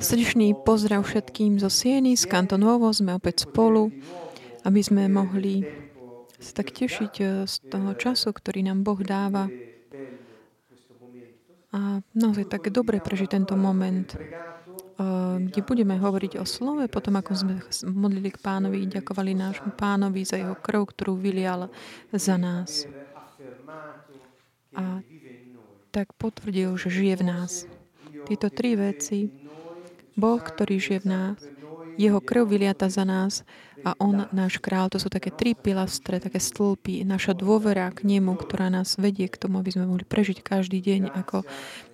Srdečný pozdrav všetkým zo Sieny, z Kantonovo, sme opäť spolu, aby sme mohli sa tak tešiť eh, z toho času, ktorý nám Boh dáva. A naozaj tak dobre prežiť tento moment, eh, kde budeme hovoriť o slove, potom ako sme modlili k pánovi, ďakovali nášmu pánovi za jeho krv, ktorú vylial za nás. A tak potvrdil, že žije v nás. Tieto tri veci, Boh, ktorý žije v nás, jeho krv vyliata za nás a on, náš král, to sú také tri pilastre, také stĺpy, naša dôvera k nemu, ktorá nás vedie k tomu, aby sme mohli prežiť každý deň ako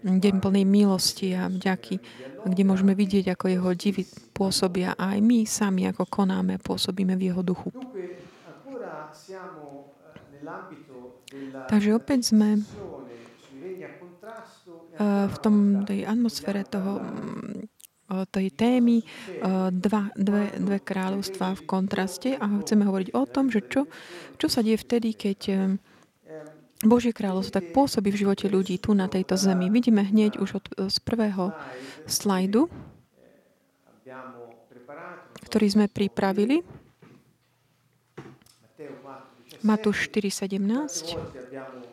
deň plnej milosti a vďaky, kde môžeme vidieť, ako jeho divy pôsobia a aj my sami, ako konáme, pôsobíme v jeho duchu. Takže opäť sme v tom, tej atmosfére toho, mm, tej témy dva, dve, dve kráľovstvá v kontraste a chceme hovoriť o tom, že čo, čo sa deje vtedy, keď Božie kráľovstvo tak pôsobí v živote ľudí tu na tejto zemi. Vidíme hneď už od, z prvého slajdu, ktorý sme pripravili. Matúš 4.17.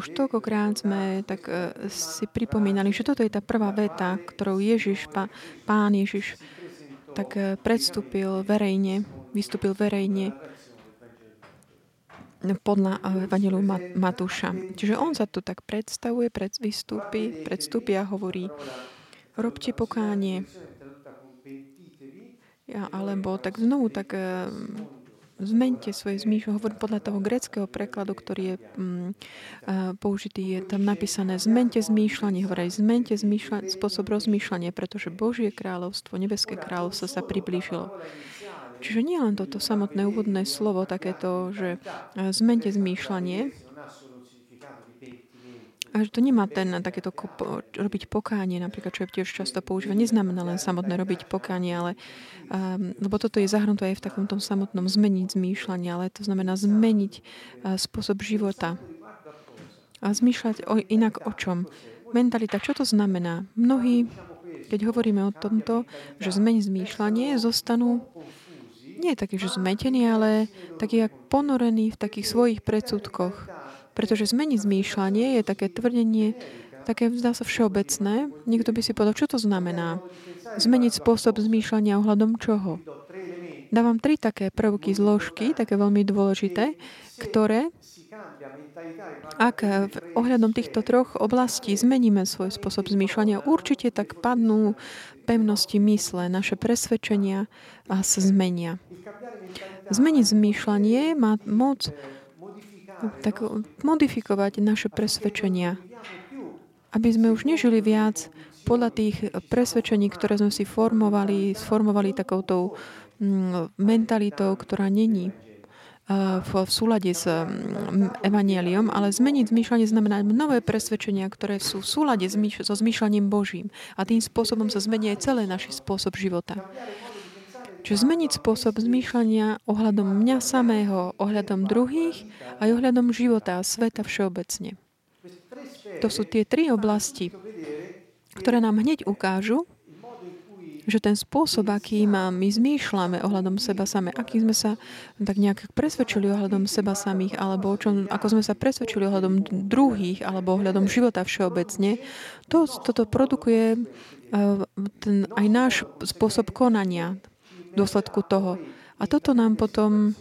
Už toľkokrát sme tak uh, si pripomínali, že toto je tá prvá veta, ktorou Ježiš, pá, pán Ježiš, tak uh, predstúpil verejne, vystúpil verejne podľa uh, Evangelu Matúša. Čiže on sa tu tak predstavuje, pred, vystúpi, predstúpi a hovorí, robte pokánie. Ja, alebo tak znovu tak zmente svoje zmýšľanie. Hovorím podľa toho greckého prekladu, ktorý je mm, použitý, je tam napísané zmente zmýšľanie. Hovorí zmente zmýšľanie, spôsob rozmýšľania, pretože Božie kráľovstvo, nebeské kráľovstvo sa priblížilo. Čiže nie len toto samotné úvodné slovo, takéto, že zmente zmýšľanie, a že to nemá ten takéto kopo, robiť pokánie, napríklad, čo je tiež často používa. Neznamená len samotné robiť pokánie, ale um, lebo toto je zahrnuté aj v takom tom samotnom zmeniť zmýšľanie, ale to znamená zmeniť uh, spôsob života. A zmýšľať o, inak o čom? Mentalita, čo to znamená? Mnohí, keď hovoríme o tomto, že zmeniť zmýšľanie, zostanú nie takí, že zmetení, ale takí jak ponorení v takých svojich predsudkoch pretože zmeniť zmýšľanie je také tvrdenie, také zdá sa všeobecné. Niekto by si povedal, čo to znamená? Zmeniť spôsob zmýšľania ohľadom čoho? Dávam tri také prvky, zložky, také veľmi dôležité, ktoré, ak v ohľadom týchto troch oblastí zmeníme svoj spôsob zmýšľania, určite tak padnú pevnosti mysle, naše presvedčenia a sa zmenia. Zmeniť zmýšľanie má moc tak modifikovať naše presvedčenia, aby sme už nežili viac podľa tých presvedčení, ktoré sme si formovali, sformovali takouto mm, mentalitou, ktorá není v, v súlade s mm, evanieliom, ale zmeniť zmýšľanie znamená nové presvedčenia, ktoré sú v súlade so zmýšľaním Božím. A tým spôsobom sa zmení aj celý náš spôsob života. Čiže zmeniť spôsob zmýšľania ohľadom mňa samého, ohľadom druhých a ohľadom života a sveta všeobecne. To sú tie tri oblasti, ktoré nám hneď ukážu, že ten spôsob, aký my zmýšľame ohľadom seba samé, aký sme sa tak nejak presvedčili ohľadom seba samých, alebo čom, ako sme sa presvedčili ohľadom druhých, alebo ohľadom života všeobecne, to, toto produkuje eh, ten, aj náš spôsob konania, dôsledku toho. A toto nám potom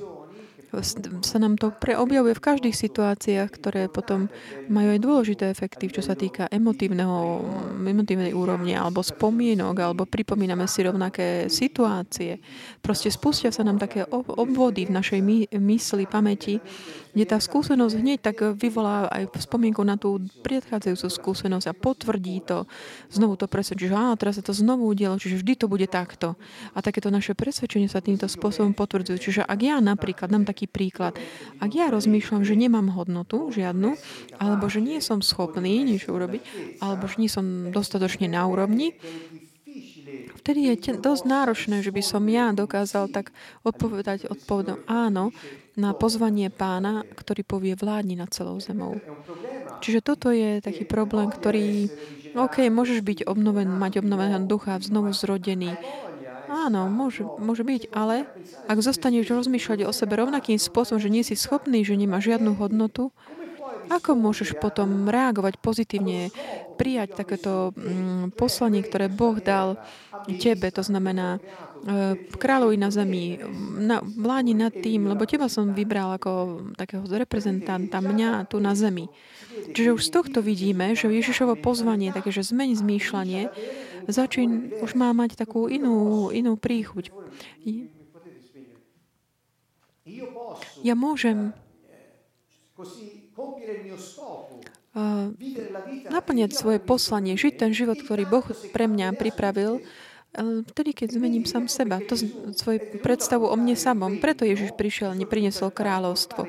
sa nám to preobjavuje v každých situáciách, ktoré potom majú aj dôležité efekty, čo sa týka emotívneho, emotívnej úrovne, alebo spomienok, alebo pripomíname si rovnaké situácie. Proste spustia sa nám také obvody v našej mysli, pamäti, kde tá skúsenosť hneď tak vyvolá aj spomienku na tú predchádzajúcu skúsenosť a potvrdí to, znovu to presvedčí, že áno, teraz sa to znovu udialo, čiže vždy to bude takto. A takéto naše presvedčenie sa týmto spôsobom potvrdzujú. Čiže ak ja napríklad dám taký príklad, ak ja rozmýšľam, že nemám hodnotu žiadnu, alebo že nie som schopný niečo urobiť, alebo že nie som dostatočne na úrovni, vtedy je dosť náročné, že by som ja dokázal tak odpovedať odpovedom áno na pozvanie pána, ktorý povie vládni nad celou zemou. Čiže toto je taký problém, ktorý OK, môžeš byť obnoven, mať obnoveného ducha, znovu zrodený. Áno, môže, môže byť, ale ak zostaneš rozmýšľať o sebe rovnakým spôsobom, že nie si schopný, že nemá žiadnu hodnotu, ako môžeš potom reagovať pozitívne, prijať takéto mm, poslanie, ktoré Boh dal tebe, to znamená e, kráľovi na zemi, na, vládni nad tým, lebo teba som vybral ako takého reprezentanta mňa tu na zemi. Čiže už z tohto vidíme, že Ježišovo pozvanie, také, že zmeň zmýšľanie, začín už má mať takú inú, inú príchuť. Ja môžem naplňať svoje poslanie, žiť ten život, ktorý Boh pre mňa pripravil, vtedy, keď zmením sám seba, to svoju predstavu o mne samom. Preto Ježiš prišiel, neprinesol kráľovstvo.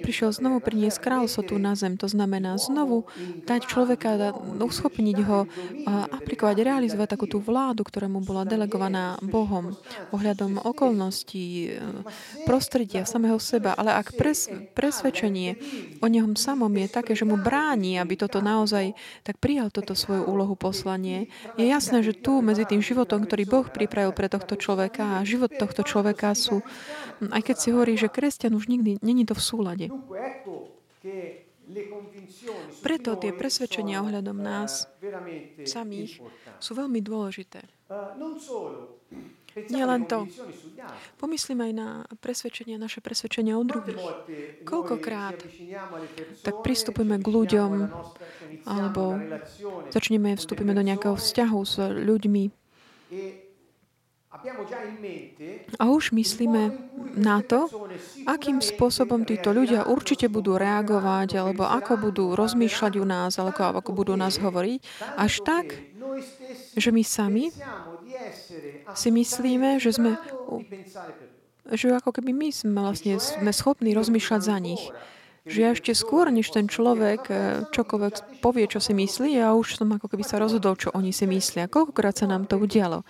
Prišiel znovu priniesť kráľovstvo tu na zem. To znamená znovu dať človeka, uschopniť ho, aplikovať, realizovať takú tú vládu, ktorá mu bola delegovaná Bohom ohľadom okolností, e, prostredia, samého seba. Ale ak pres, presvedčenie o ňom samom je také, že mu bráni, aby toto naozaj tak prijal toto svoju úlohu poslanie, je jasné, že tu medzi tým životom životom, ktorý Boh pripravil pre tohto človeka a život tohto človeka sú, aj keď si hovorí, že kresťan už nikdy není to v súlade. Preto tie presvedčenia ohľadom nás samých sú veľmi dôležité. Nie len to. Pomyslím aj na presvedčenia, naše presvedčenia o druhých. Koľkokrát tak pristupujeme k ľuďom alebo začneme, vstúpime do nejakého vzťahu s ľuďmi, a už myslíme na to, akým spôsobom títo ľudia určite budú reagovať, alebo ako budú rozmýšľať u nás, alebo ako budú nás hovoriť, až tak, že my sami si myslíme, že sme že ako keby my sme vlastne sme schopní rozmýšľať za nich že ešte skôr, než ten človek eh, čokoľvek povie, čo si myslí, ja už som ako keby sa rozhodol, čo oni si myslia. Koľkokrát sa nám to udialo?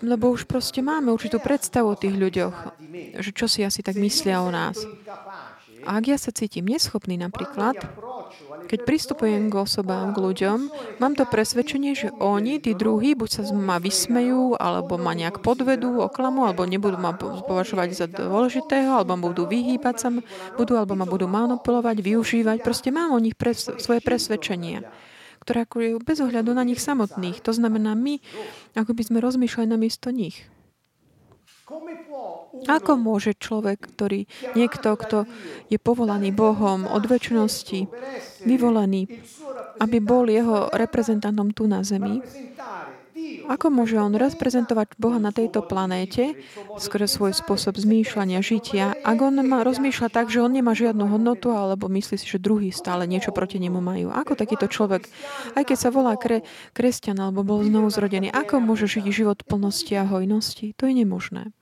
Lebo už proste máme určitú predstavu o tých ľuďoch, že čo si asi tak myslia o nás. A ak ja sa cítim neschopný napríklad, keď pristupujem k osobám, k ľuďom, mám to presvedčenie, že oni, tí druhí, buď sa ma vysmejú, alebo ma nejak podvedú, oklamu, alebo nebudú ma považovať za dôležitého, alebo budú vyhýbať sa, budú, alebo ma budú manipulovať, využívať. Proste mám o nich pres, svoje presvedčenia ktoré ako bez ohľadu na nich samotných. To znamená, my ako by sme rozmýšľali namiesto nich. Ako môže človek, ktorý, niekto, kto je povolaný Bohom od väčšnosti, vyvolený, aby bol jeho reprezentantom tu na zemi, ako môže on reprezentovať Boha na tejto planéte skrze svoj spôsob zmýšľania, žitia, ak on má, rozmýšľa tak, že on nemá žiadnu hodnotu alebo myslí si, že druhý stále niečo proti nemu majú? Ako takýto človek, aj keď sa volá kre, kresťan alebo bol znovu zrodený, ako môže žiť život plnosti a hojnosti? To je nemožné.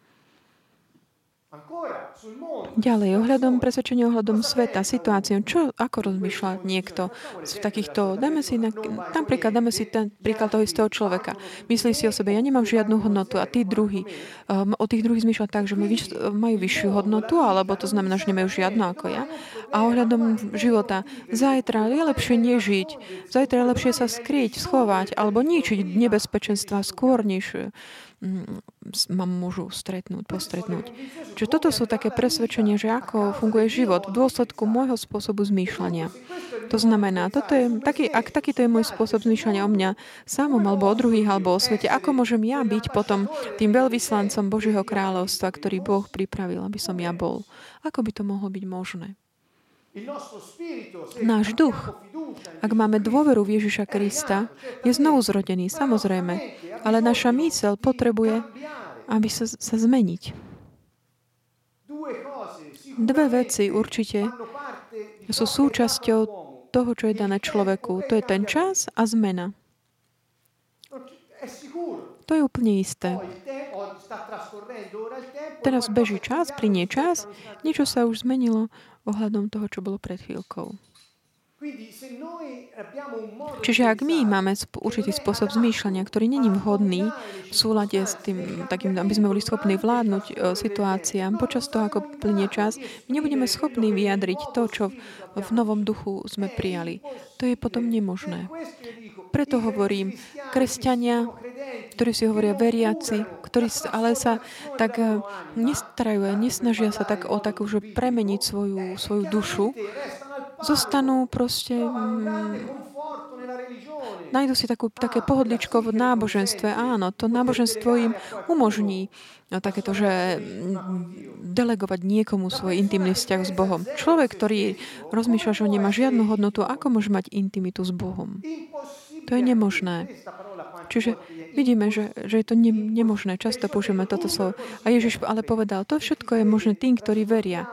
Ďalej, ohľadom presvedčenia ohľadom sveta, situáciu, čo, ako rozmýšľa niekto z takýchto, dáme si, na, napríklad, dáme si ten príklad toho istého človeka. Myslí si o sebe, ja nemám žiadnu hodnotu a tí druhí, um, o tých druhých zmýšľa tak, že majú vyššiu hodnotu, alebo to znamená, že nemajú žiadnu ako ja. A ohľadom života, zajtra je lepšie nežiť, zajtra je lepšie sa skryť, schovať, alebo ničiť nebezpečenstva skôr, než ma môžu stretnúť, postretnúť. Čiže toto sú také presvedčenia, že ako funguje život v dôsledku môjho spôsobu zmýšľania. To znamená, toto je, taký, ak takýto je môj spôsob zmýšľania o mňa samom, alebo o druhých, alebo o svete, ako môžem ja byť potom tým veľvyslancom Božieho kráľovstva, ktorý Boh pripravil, aby som ja bol? Ako by to mohlo byť možné? Náš duch, ak máme dôveru v Ježiša Krista, je znovu zrodený, samozrejme, ale naša mysel potrebuje, aby sa, sa zmeniť. Dve veci určite sú súčasťou toho, čo je dané človeku. To je ten čas a zmena. To je úplne isté. Teraz beží čas, plinie čas, niečo sa už zmenilo ohľadom toho, čo bolo pred chvíľkou. Čiže ak my máme určitý spôsob zmýšľania, ktorý není vhodný v súlade s tým, takým, aby sme boli schopní vládnuť e, situáciám, počas toho, ako plinie čas, my nebudeme schopní vyjadriť to, čo v novom duchu sme prijali. To je potom nemožné. Preto hovorím, kresťania, ktorí si hovoria veriaci, ktorí ale sa tak e, nestarajú a nesnažia sa tak o takú, že premeniť svoju, svoju dušu, zostanú proste... Nájdu si takú, také pohodličko v náboženstve. Áno, to náboženstvo im umožní no, takéto, že mm, delegovať niekomu svoj intimný vzťah s Bohom. Človek, ktorý rozmýšľa, že nemá žiadnu hodnotu, ako môže mať intimitu s Bohom? To je nemožné. Čiže vidíme, že, že je to ne, nemožné. Často použijeme toto slovo. A Ježiš ale povedal, to všetko je možné tým, ktorí veria.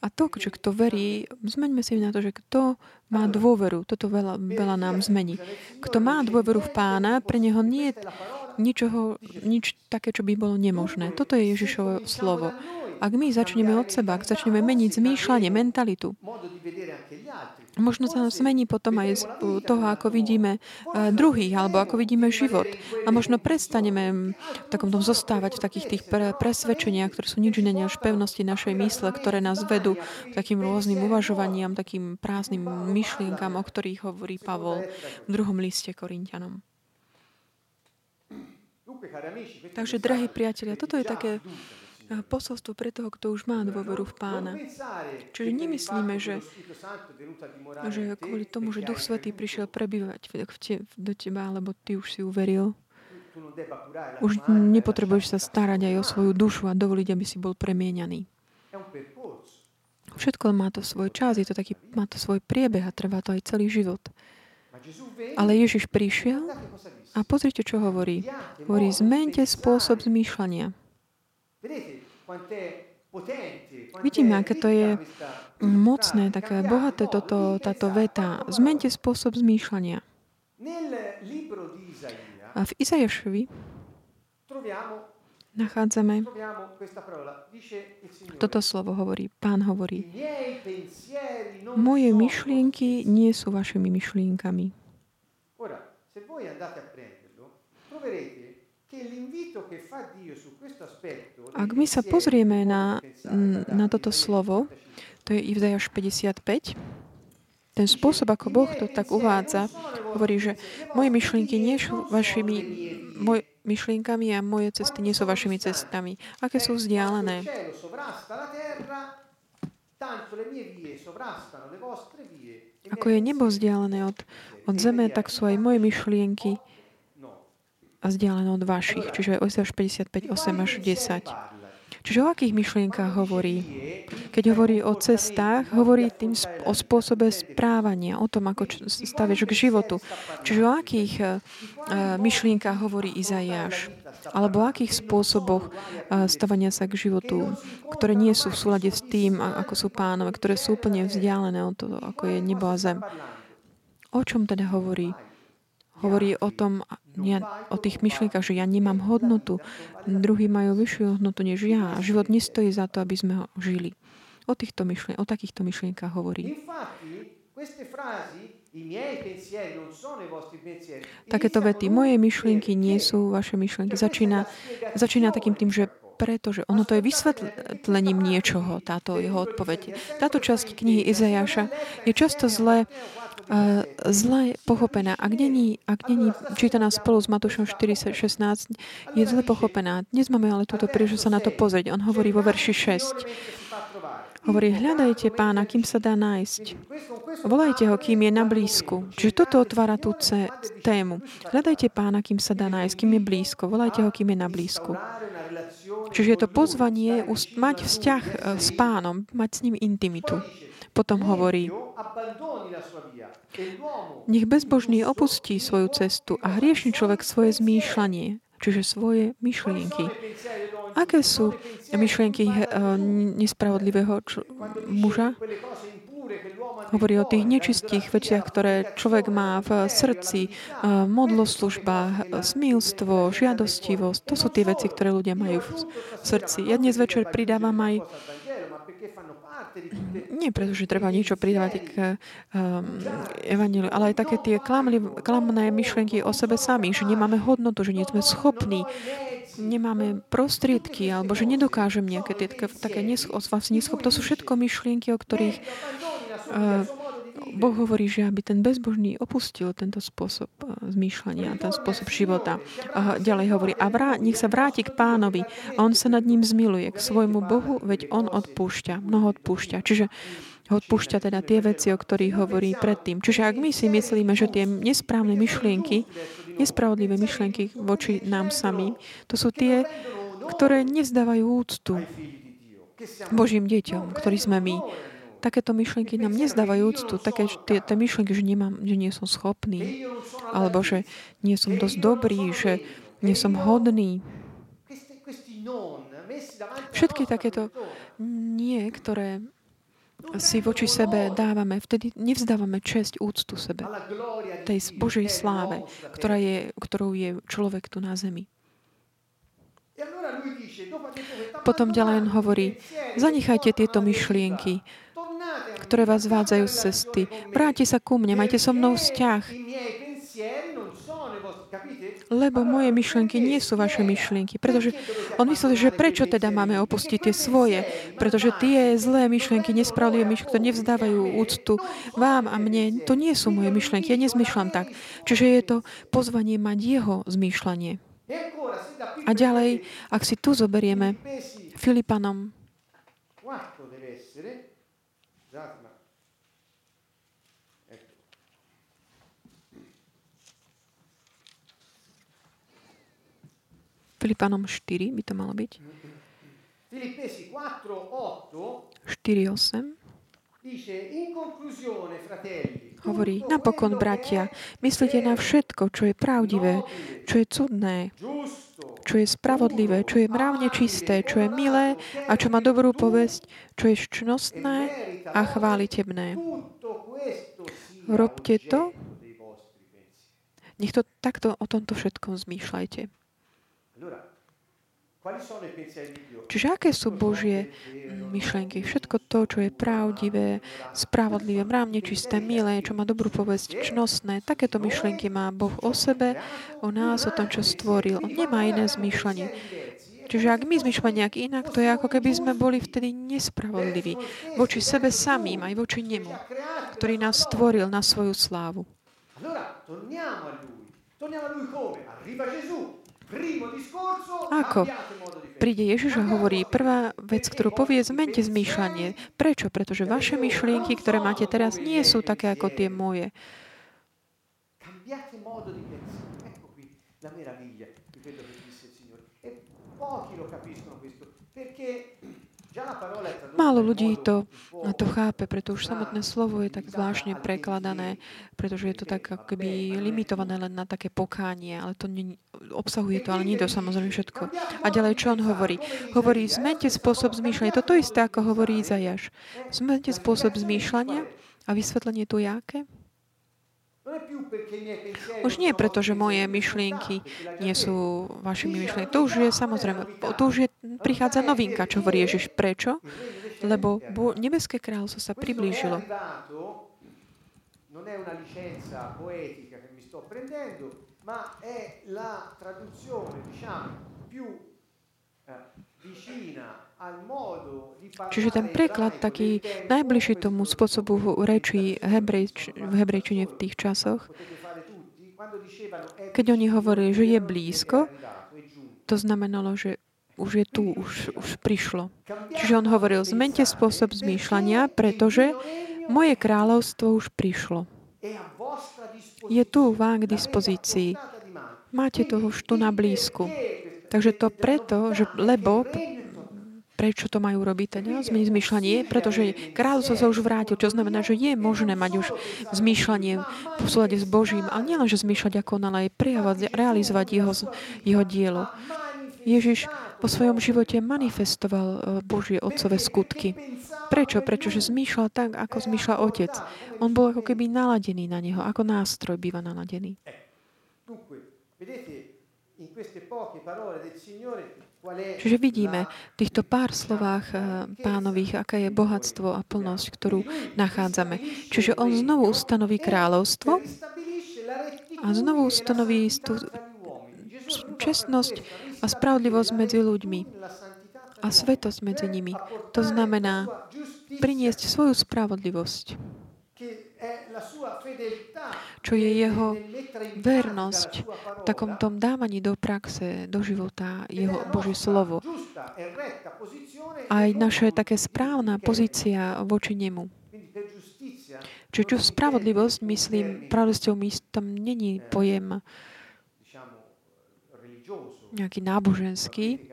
A to, že kto verí, zmeňme si na to, že kto má dôveru. Toto veľa, veľa nám zmení. Kto má dôveru v pána, pre neho nie je ničoho, nič také, čo by bolo nemožné. Toto je Ježišovo slovo. Ak my začneme od seba, ak začneme meniť zmýšľanie, mentalitu, Možno sa nám zmení potom aj z toho, ako vidíme eh, druhých, alebo ako vidíme život. A možno prestaneme v takom tom zostávať v takých tých presvedčeniach, ktoré sú nič iné než pevnosti našej mysle, ktoré nás vedú k takým rôznym uvažovaniam, takým prázdnym myšlienkam, o ktorých hovorí Pavol v druhom liste Korintianom. Takže, drahí priatelia, toto je také posolstvo pre toho, kto už má dôveru v pána. Čiže nemyslíme, že, že kvôli tomu, že Duch Svetý prišiel prebývať do teba, alebo ty už si uveril, už nepotrebuješ sa starať aj o svoju dušu a dovoliť, aby si bol premieňaný. Všetko má to svoj čas, je to taký, má to svoj priebeh a trvá to aj celý život. Ale Ježiš prišiel a pozrite, čo hovorí. Hovorí, zmente spôsob zmýšľania. Vidíme, aké to je mocné, také bohaté toto, táto veta. Zmente spôsob zmýšľania. A v Izajašovi nachádzame toto slovo hovorí, pán hovorí moje myšlienky nie sú vašimi myšlienkami. Ak my sa pozrieme na, na toto slovo, to je Ivzajaš 55, ten spôsob, ako Boh to tak uvádza, hovorí, že moje myšlienky nie sú vašimi moj, myšlienkami a moje cesty nie sú vašimi cestami. Aké sú vzdialené? Ako je nebo vzdialené od, od zeme, tak sú aj moje myšlienky a vzdialené od vašich. Čiže Oseáš 55, 8 až 10. Čiže o akých myšlienkách hovorí? Keď hovorí o cestách, hovorí tým o spôsobe správania, o tom, ako stavieš k životu. Čiže o akých uh, myšlienkách hovorí Izaiáš? Alebo o akých spôsoboch uh, stavania sa k životu, ktoré nie sú v súlade s tým, ako sú pánové, ktoré sú úplne vzdialené od toho, ako je nebo a zem. O čom teda hovorí? Hovorí o tom, nie, o tých myšlienkach, že ja nemám hodnotu, druhí majú vyššiu hodnotu než ja. Život nestojí za to, aby sme ho žili. O, týchto myšlien- o takýchto myšlienkach hovorí. Takéto vety, moje myšlienky nie sú vaše myšlienky. Začína, začína takým tým, že pretože ono to je vysvetlením niečoho, táto jeho odpoveď. Táto časť knihy Izajaša je často zle zle pochopená. Ak není, ak není čítaná spolu s Matúšom 4.16, je zle pochopená. Dnes máme ale túto príležitosť sa na to pozrieť. On hovorí vo verši 6. Hovorí, hľadajte pána, kým sa dá nájsť. Volajte ho, kým je na blízku. Čiže toto otvára tú tému. Hľadajte pána, kým sa dá nájsť, kým je blízko. Volajte ho, kým je na blízku. Čiže je to pozvanie mať vzťah e, s pánom, mať s ním intimitu. Potom hovorí, nech bezbožný opustí svoju cestu a hriešný človek svoje zmýšľanie, čiže svoje myšlienky. Aké sú myšlienky eh, nespravodlivého muža? Hovorí o tých nečistých veciach, ktoré človek má v srdci, eh, modloslužbách, smilstvo, žiadostivosť. To sú tie veci, ktoré ľudia majú v srdci. Ja dnes večer pridávam aj Nie preto, že treba niečo pridávať k um, evaníliu, ale aj také tie klamné myšlienky o sebe sami, že nemáme hodnotu, že nie sme schopní, nemáme prostriedky, alebo že nedokážem nejaké tie také neschop. To sú všetko myšlienky, o ktorých uh, Boh hovorí, že aby ten bezbožný opustil tento spôsob uh, zmýšľania, ten spôsob života. A ďalej hovorí, a vrá, nech sa vráti k pánovi a on sa nad ním zmiluje, k svojmu Bohu, veď on odpúšťa, mnoho odpúšťa. Čiže odpúšťa teda tie veci, o ktorých hovorí predtým. Čiže ak my si myslíme, že tie nesprávne myšlienky, nespravodlivé myšlienky voči nám samým, to sú tie, ktoré nevzdávajú úctu Božím deťom, ktorí sme my. Takéto myšlienky nám nezdávajú úctu. Také tie, tie myšlienky, že, nemám, že nie som schopný, alebo že nie som dosť dobrý, že nie som hodný. Všetky takéto nie, ktoré si voči sebe dávame, vtedy nevzdávame česť, úctu sebe, tej Božej sláve, ktorá je, ktorou je človek tu na zemi. Potom ďalej hovorí, zanechajte tieto myšlienky, ktoré vás vádzajú z cesty. Vráte sa ku mne, majte so mnou vzťah. Lebo moje myšlienky nie sú vaše myšlienky. Pretože on myslel, že prečo teda máme opustiť tie svoje? Pretože tie zlé myšlienky, nespravodlivé myšlienky, ktoré nevzdávajú úctu vám a mne, to nie sú moje myšlienky. Ja nezmyšľam tak. Čiže je to pozvanie mať jeho zmýšľanie. A ďalej, ak si tu zoberieme Filipanom Filipanom 4 by to malo byť. 4.8 Hovorí, napokon, bratia, myslíte na všetko, čo je pravdivé, čo je cudné, čo je spravodlivé, čo je mravne čisté, čo je milé a čo má dobrú povesť, čo je ščnostné a chválitebné. Robte to. Nech to takto o tomto všetkom zmýšľajte. Čiže aké sú Božie myšlenky? Všetko to, čo je pravdivé, spravodlivé, mravne čisté, milé, čo má dobrú povesť, čnostné, takéto myšlienky má Boh o sebe, o nás, o tom, čo stvoril. On nemá iné zmýšľanie. Čiže ak my zmýšľame nejak inak, to je ako keby sme boli vtedy nespravodliví voči sebe samým, aj voči nemu, ktorý nás stvoril na svoju slávu. Torniamo a lui come? Arriva Gesù, ako? Príde Ježiš a hovorí, prvá vec, ktorú povie, zmente zmýšľanie. Prečo? Pretože vaše myšlienky, ktoré máte teraz, nie sú také ako tie moje. pochi lo capiscono questo, perché Málo ľudí to, to chápe, preto už samotné slovo je tak zvláštne prekladané, pretože je to tak akoby limitované len na také pokánie, ale to nie, obsahuje to, ale nie to samozrejme všetko. A ďalej, čo on hovorí? Hovorí, zmente spôsob zmýšľania. Toto isté, ako hovorí Izajaš. Zmente spôsob zmýšľania a vysvetlenie tu jaké? Už nie preto, že moje myšlienky nie sú vašimi myšlienkami. To už je samozrejme, to už je, prichádza novinka, čo hovorí Ježiš. Prečo? Lebo bo, nebeské kráľovstvo sa priblížilo. Non è una licenza poetica che mi sto prendendo, ma è la traduzione, diciamo, più eh, Čiže ten preklad taký najbližší tomu spôsobu reči hebrej, v hebrejčine v tých časoch, keď oni hovorili, že je blízko, to znamenalo, že už je tu, už, už prišlo. Čiže on hovoril, zmente spôsob zmýšľania, pretože moje kráľovstvo už prišlo. Je tu vám k dispozícii. Máte to už tu na blízku. Takže to preto, že, lebo Prečo to majú robiť teda? Zmeniť zmýšľanie? Pretože kráľovstvo sa už vrátil, čo znamená, že je možné mať už zmýšľanie v súlade s Božím, ale nielen, že zmýšľať ako on, ale aj prejavať, realizovať jeho, jeho dielo. Ježiš po svojom živote manifestoval e, Božie otcové skutky. Prečo? Pretože zmýšľal tak, ako zmýšľa otec. On bol ako keby naladený na neho, ako nástroj býva naladený. Čiže vidíme v týchto pár slovách eh, pánových, aké je bohatstvo a plnosť, ktorú nachádzame. Čiže on znovu ustanoví kráľovstvo a znovu ustanoví tú čestnosť a spravodlivosť medzi ľuďmi a svetosť medzi nimi. To znamená priniesť svoju spravodlivosť čo je jeho vernosť v takom tom dávaní do praxe, do života, jeho Božie slovo. Aj naša také správna pozícia voči nemu. Čiže čo spravodlivosť, myslím, pravdosťou my tam není pojem nejaký náboženský,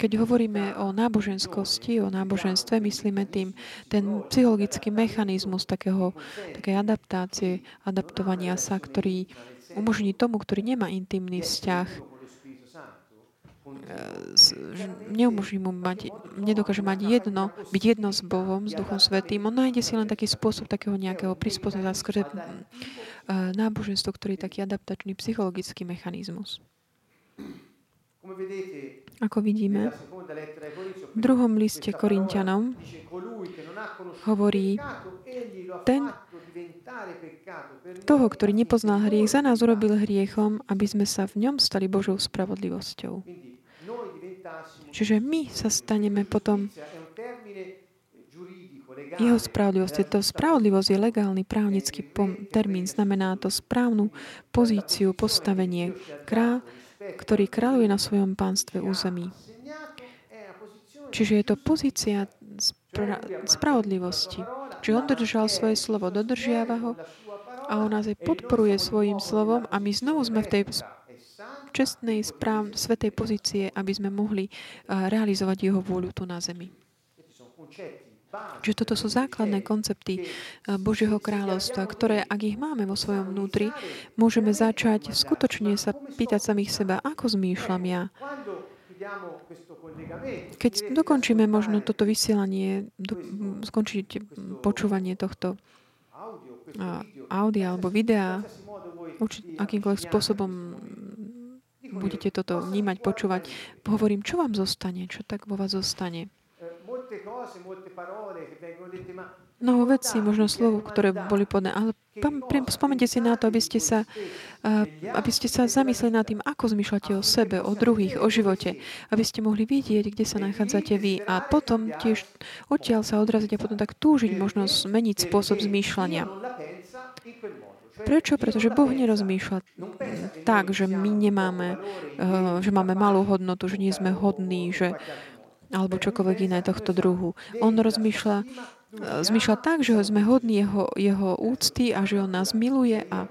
Keď hovoríme o náboženskosti, o náboženstve, myslíme tým ten psychologický mechanizmus takého, takej adaptácie, adaptovania sa, ktorý umožní tomu, ktorý nemá intimný vzťah, neumožní mu mať, nedokáže mať jedno, byť jedno s Bohom, s Duchom Svetým. On nájde si len taký spôsob takého nejakého prispôsobenia skrze e, náboženstvo, ktorý je taký adaptačný psychologický mechanizmus. Ako vidíme, v druhom liste Korintianom hovorí, ten toho, ktorý nepoznal hriech, za nás urobil hriechom, aby sme sa v ňom stali Božou spravodlivosťou. Čiže my sa staneme potom jeho spravodlivosť. To spravodlivosť je legálny právnický termín. Znamená to správnu pozíciu, postavenie. Král, ktorý kráľuje na svojom pánstve území. Čiže je to pozícia spra- spravodlivosti. Čiže on dodržal svoje slovo, dodržiava ho a on nás aj podporuje svojim slovom a my znovu sme v tej čestnej, správ, svetej pozície, aby sme mohli realizovať jeho vôľu tu na zemi. Že toto sú základné koncepty eh, Božieho kráľovstva, ktoré, ak ich máme vo svojom vnútri, môžeme začať skutočne sa pýtať samých seba, ako zmýšľam ja. Keď dokončíme možno toto vysielanie, do, skončiť počúvanie tohto audia alebo videa, akýmkoľvek spôsobom budete toto vnímať, počúvať, hovorím, čo vám zostane, čo tak vo vás zostane. Mnoho vecí, možno slovo, ktoré boli podané, ale spomente si na to, aby ste, sa, aby ste sa zamysleli nad tým, ako zmýšľate o sebe, o druhých, o živote, aby ste mohli vidieť, kde sa nachádzate vy a potom tiež odtiaľ sa odraziť a potom tak túžiť, možno zmeniť spôsob zmýšľania. Prečo? Pretože Boh nerozmýšľa tak, že my nemáme, eh, že máme malú hodnotu, že nie sme hodní, že alebo čokoľvek iné tohto druhu. On rozmýšľa, e, zmýšľa tak, že sme hodní jeho, jeho úcty a že on nás miluje a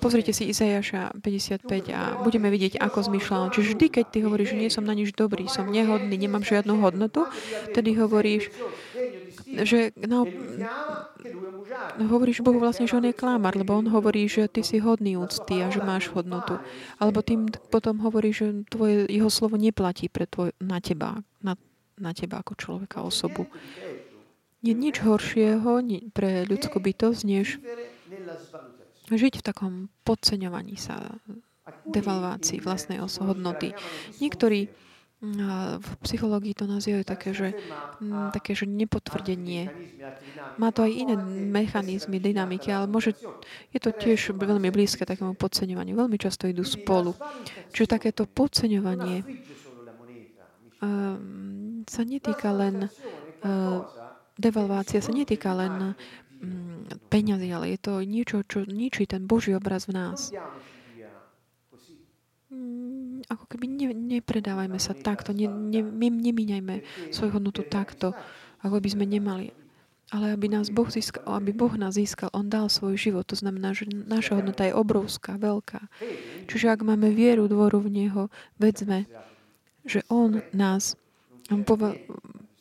Pozrite si Izajaša 55 a budeme vidieť, ako zmýšľa on. Čiže vždy, keď ty hovoríš, že nie som na nič dobrý, som nehodný, nemám žiadnu hodnotu, tedy hovoríš, že no, hovoríš Bohu vlastne, že on je klámar, lebo on hovorí, že ty si hodný úcty a že máš hodnotu. Alebo tým potom hovorí, že tvoje, jeho slovo neplatí pre tvoj, na teba, na, na teba ako človeka, osobu. Nie nič horšieho pre ľudskú bytosť, než žiť v takom podceňovaní sa, devalvácii vlastnej hodnoty. Niektorí v psychológii to nazývajú také, že, také, že nepotvrdenie. Má to aj iné mechanizmy, dynamiky, ale môže, je to tiež veľmi blízke takému podceňovaniu. Veľmi často idú spolu. Čiže takéto podceňovanie um, sa netýka len uh, devalvácia sa netýka len um, peňazí, ale je to niečo, čo ničí ten Boží obraz v nás. Mm, ako keby ne, nepredávajme sa takto, ne, ne, nemíňajme svoju hodnotu takto, ako by sme nemali. Ale aby, nás boh získal, aby Boh nás získal, On dal svoj život. To znamená, že naša hodnota je obrovská, veľká. Čiže ak máme vieru, dvoru v Neho, vedzme, že On nás pova,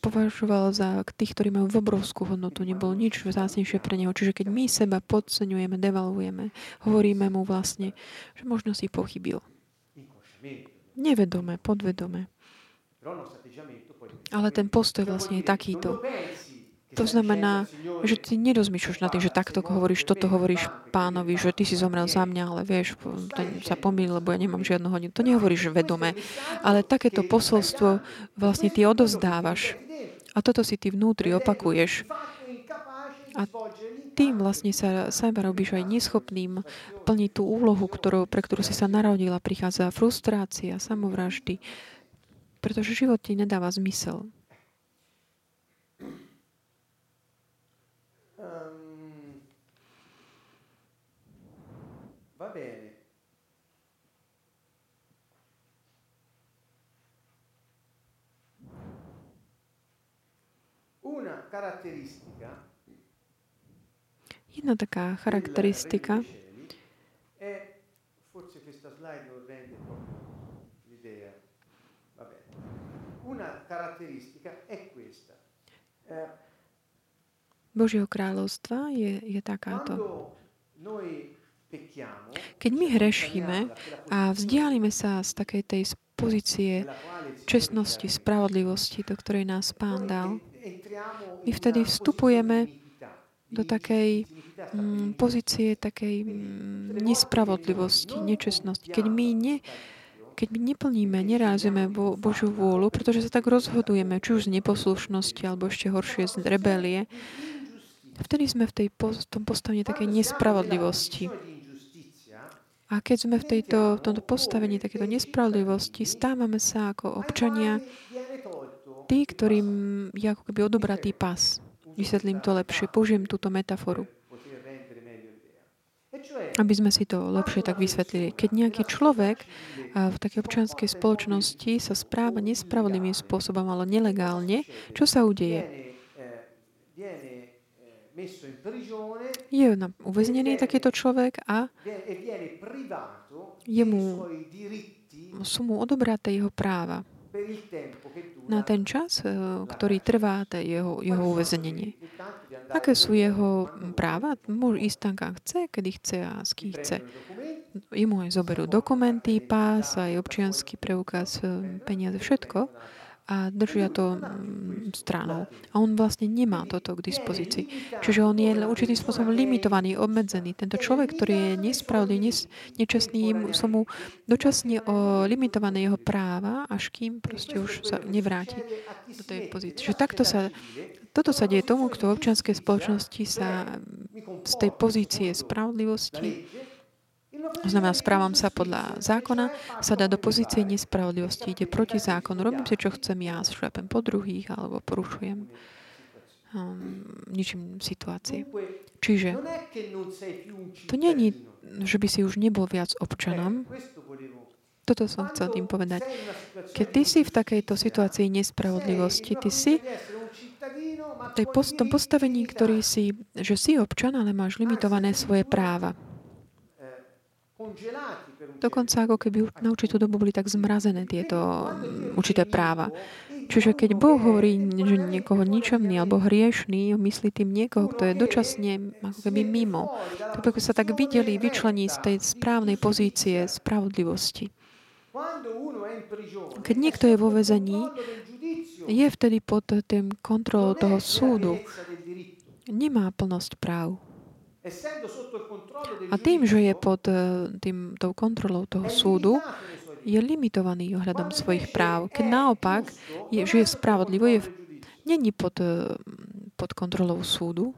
považoval za tých, ktorí majú obrovskú hodnotu. Nebolo nič vzácnejšie pre Neho. Čiže keď my seba podceňujeme, devalujeme, hovoríme Mu vlastne, že možno si pochybil. Nevedome, podvedome. Ale ten postoj vlastne je takýto. To znamená, že ty nerozmýšľaš na tým, že takto hovoríš, toto hovoríš pánovi, že ty si zomrel za mňa, ale vieš, ten sa pomýl, lebo ja nemám žiadnu hodinu. To nehovoríš vedome, ale takéto posolstvo vlastne ty odozdávaš. A toto si ty vnútri opakuješ. A tým vlastne sa seba robíš aj neschopným plniť tú úlohu, ktorú, pre ktorú si sa narodila. Prichádza frustrácia, samovraždy, pretože život ti nedáva zmysel. Jedna taká charakteristika Božieho kráľovstva je, je takáto. Keď my hrešíme a vzdialíme sa z takej tej pozície čestnosti, spravodlivosti, do ktorej nás Pán dal, my vtedy vstupujeme do takej mm, pozície takej mm, nespravodlivosti, nečestnosti. Keď my, ne, keď my neplníme, nerealizujeme Bo, Božiu vôľu, pretože sa tak rozhodujeme, či už z neposlušnosti, alebo ešte horšie z rebelie, vtedy sme v tej, tom postavení takej nespravodlivosti. A keď sme v, tejto, v tomto postavení takéto nespravodlivosti, stávame sa ako občania tí, ktorým je ako keby odobratý pas. Vysvetlím to lepšie. Použijem túto metaforu. Aby sme si to lepšie tak vysvetlili. Keď nejaký človek v takej občianskej spoločnosti sa správa nespravodlivým spôsobom, ale nelegálne, čo sa udeje? Je uväznený takýto človek a jemu sú mu odobraté jeho práva na ten čas, eh, ktorý trvá jeho, jeho uväznenie. Aké sú jeho práva? Môže ísť tam, kam chce, kedy chce a s kým chce. Jemu aj zoberú dokumenty, pás, aj občianský preukaz, eh, peniaze, všetko a držia to mm, stranou. A on vlastne nemá toto k dispozícii. Čiže on je určitým spôsobom limitovaný, obmedzený. Tento človek, ktorý je nespravodlivý, nečestný, sú mu dočasne limitované jeho práva, až kým proste už sa nevráti do tej pozície. Čiže takto sa, toto sa deje tomu, kto v občianskej spoločnosti sa z tej pozície spravodlivosti znamená, správam sa podľa zákona, sa dá do pozície nespravodlivosti, ide proti zákonu, robím si, čo chcem ja, šľapem po druhých alebo porušujem um, ničím situácie. Čiže to je, že by si už nebol viac občanom. Toto som chcel tým povedať. Keď ty si v takejto situácii nespravodlivosti, ty si v tom postavení, ktorý si, že si občan, ale máš limitované svoje práva. Dokonca ako keby na určitú dobu boli tak zmrazené tieto mm, určité práva. Čiže keď Boh hovorí, že niekoho ničomný alebo hriešný, myslí tým niekoho, kto je dočasne ako keby mimo. To by sa tak videli vyčlení z tej správnej pozície spravodlivosti. Keď niekto je vo vezení, je vtedy pod tým kontrolou toho súdu. Nemá plnosť práv. A tým, že je pod eh, tým, tou kontrolou toho súdu, je limitovaný ohľadom svojich práv. Keď naopak, je, že je spravodlivo, je, není pod, eh, pod kontrolou súdu.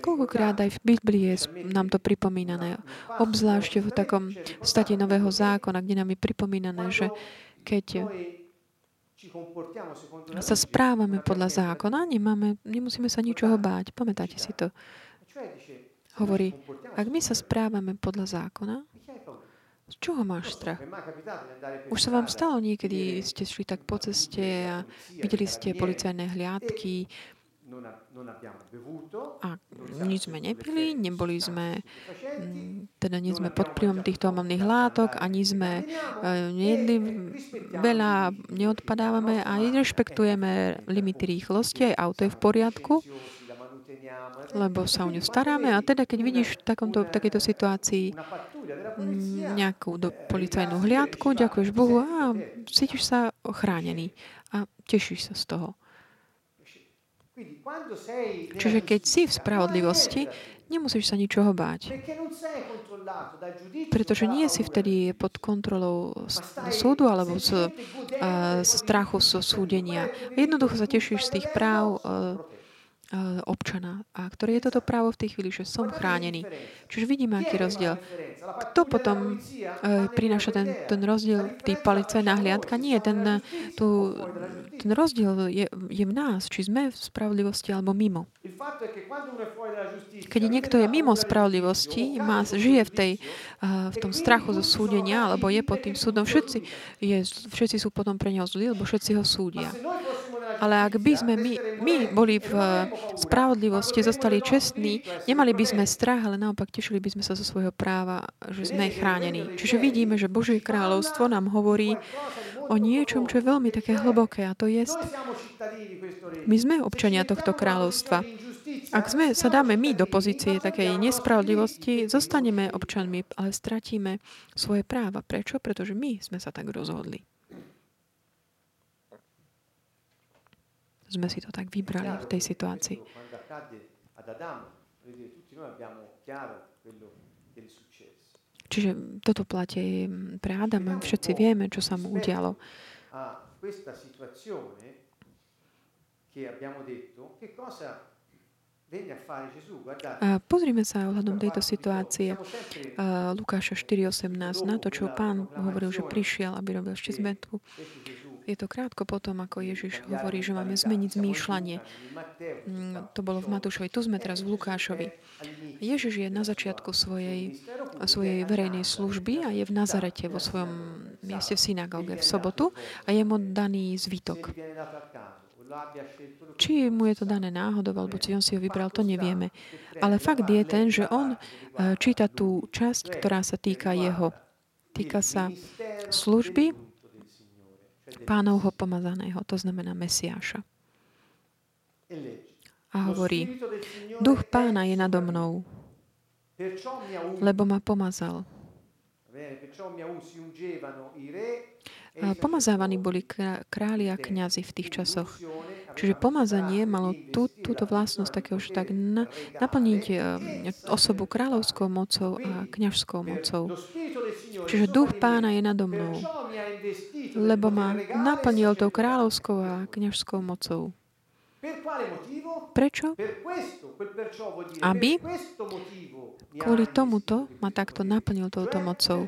Koľkokrát aj v Biblii je nám to pripomínané, obzvlášť v takom state Nového zákona, kde nám je pripomínané, že keď sa správame podľa zákona, nemáme, nemusíme sa ničoho báť. Pamätáte si to? Hovorí, ak my sa správame podľa zákona, z čoho máš strach? Už sa vám stalo niekedy, ste šli tak po ceste a videli ste policajné hliadky, a nič sme nepili, neboli sme, teda nie sme pod vplyvom týchto omamných látok, ani sme e, nejedli veľa, neodpadávame a rešpektujeme limity rýchlosti, aj auto je v poriadku. lebo sa o ňu staráme a teda keď vidíš v takomto, v takejto situácii nejakú do, policajnú hliadku, ďakuješ Bohu a cítiš sa ochránený a tešíš sa z toho. Čiže keď si v spravodlivosti, nemusíš sa ničoho báť. Pretože nie si vtedy pod kontrolou súdu alebo z, uh, strachu zo súdenia. Jednoducho sa tešíš z tých práv uh, občana, a ktoré je toto právo v tej chvíli, že som chránený. Čiže vidíme, aký rozdiel. Kto potom uh, prináša ten, ten rozdiel, tý policajná hliadka? Nie, ten, tu, ten rozdiel je, je v nás, či sme v spravodlivosti alebo mimo. Keď niekto je mimo spravodlivosti, má, žije v, tej, uh, v tom strachu zo súdenia, alebo je pod tým súdom, všetci, je, všetci sú potom pre neho zlí, lebo všetci ho súdia. Ale ak by sme my, my boli v spravodlivosti, zostali čestní, nemali by sme strach, ale naopak tešili by sme sa zo svojho práva, že sme chránení. Čiže vidíme, že Božie kráľovstvo nám hovorí o niečom, čo je veľmi také hlboké a to je, my sme občania tohto kráľovstva. Ak sme, sa dáme my do pozície takej nespravodlivosti, zostaneme občanmi, ale stratíme svoje práva. Prečo? Pretože my sme sa tak rozhodli. Sme si to tak vybrali v tej situácii. Čiže toto platí pre Adama. Všetci vieme, čo sa mu udialo. Pozrime sa ohľadom tejto situácie Lukáša 4.18 na to, čo pán hovoril, že prišiel, aby robil ešte zmetku. Je to krátko potom, ako Ježiš hovorí, že máme zmeniť zmýšľanie. Mm, to bolo v Matúšovi. Tu sme teraz v Lukášovi. Ježiš je na začiatku svojej, svojej verejnej služby a je v Nazarete vo svojom mieste v synagóge v sobotu a je mu daný zvytok. Či mu je to dané náhodou, alebo či on si ho vybral, to nevieme. Ale fakt je ten, že on eh, číta tú časť, ktorá sa týka jeho. Týka sa služby pánovho pomazaného, to znamená Mesiáša. A hovorí, duch pána je nado mnou, lebo ma pomazal. A pomazávaní boli králi a kňazi v tých časoch. Čiže pomazanie malo tú, túto vlastnosť takého, že tak na, naplniť e, osobu kráľovskou mocou a kňažskou mocou. Čiže duch pána je nado mnou, lebo ma naplnil tou kráľovskou a kňažskou mocou. Prečo? Aby? kvôli tomuto ma takto naplnil touto mocou.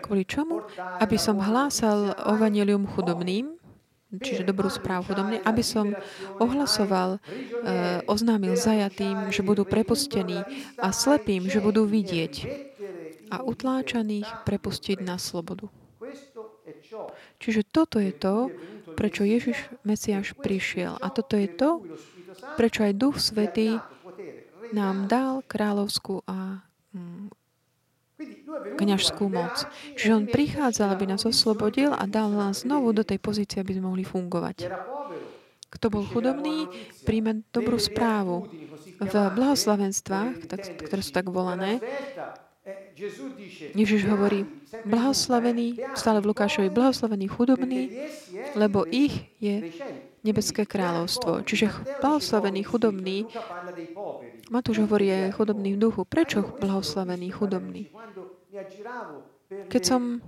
Kvôli čomu? Aby som hlásal evanelium chudobným, čiže dobrú správu chudobným, aby som ohlasoval, eh, oznámil zajatým, že budú prepustení a slepým, že budú vidieť a utláčaných prepustiť na slobodu. Čiže toto je to, prečo Ježiš Mesiáš prišiel. A toto je to, prečo aj Duch Svetý nám dal kráľovskú a mm, kňažskú moc. Čiže on prichádzal, aby nás oslobodil a dal nás znovu do tej pozície, aby sme mohli fungovať. Kto bol chudobný, príjme dobrú správu. V blahoslavenstvách, ktoré sú tak volané, Ježiš hovorí, blahoslavený, stále v Lukášovi, blahoslavený chudobný, lebo ich je nebeské kráľovstvo. Čiže blahoslavený chudobný, Matúš hovorí je chudobný v duchu. Prečo blahoslavený chudobný? Keď som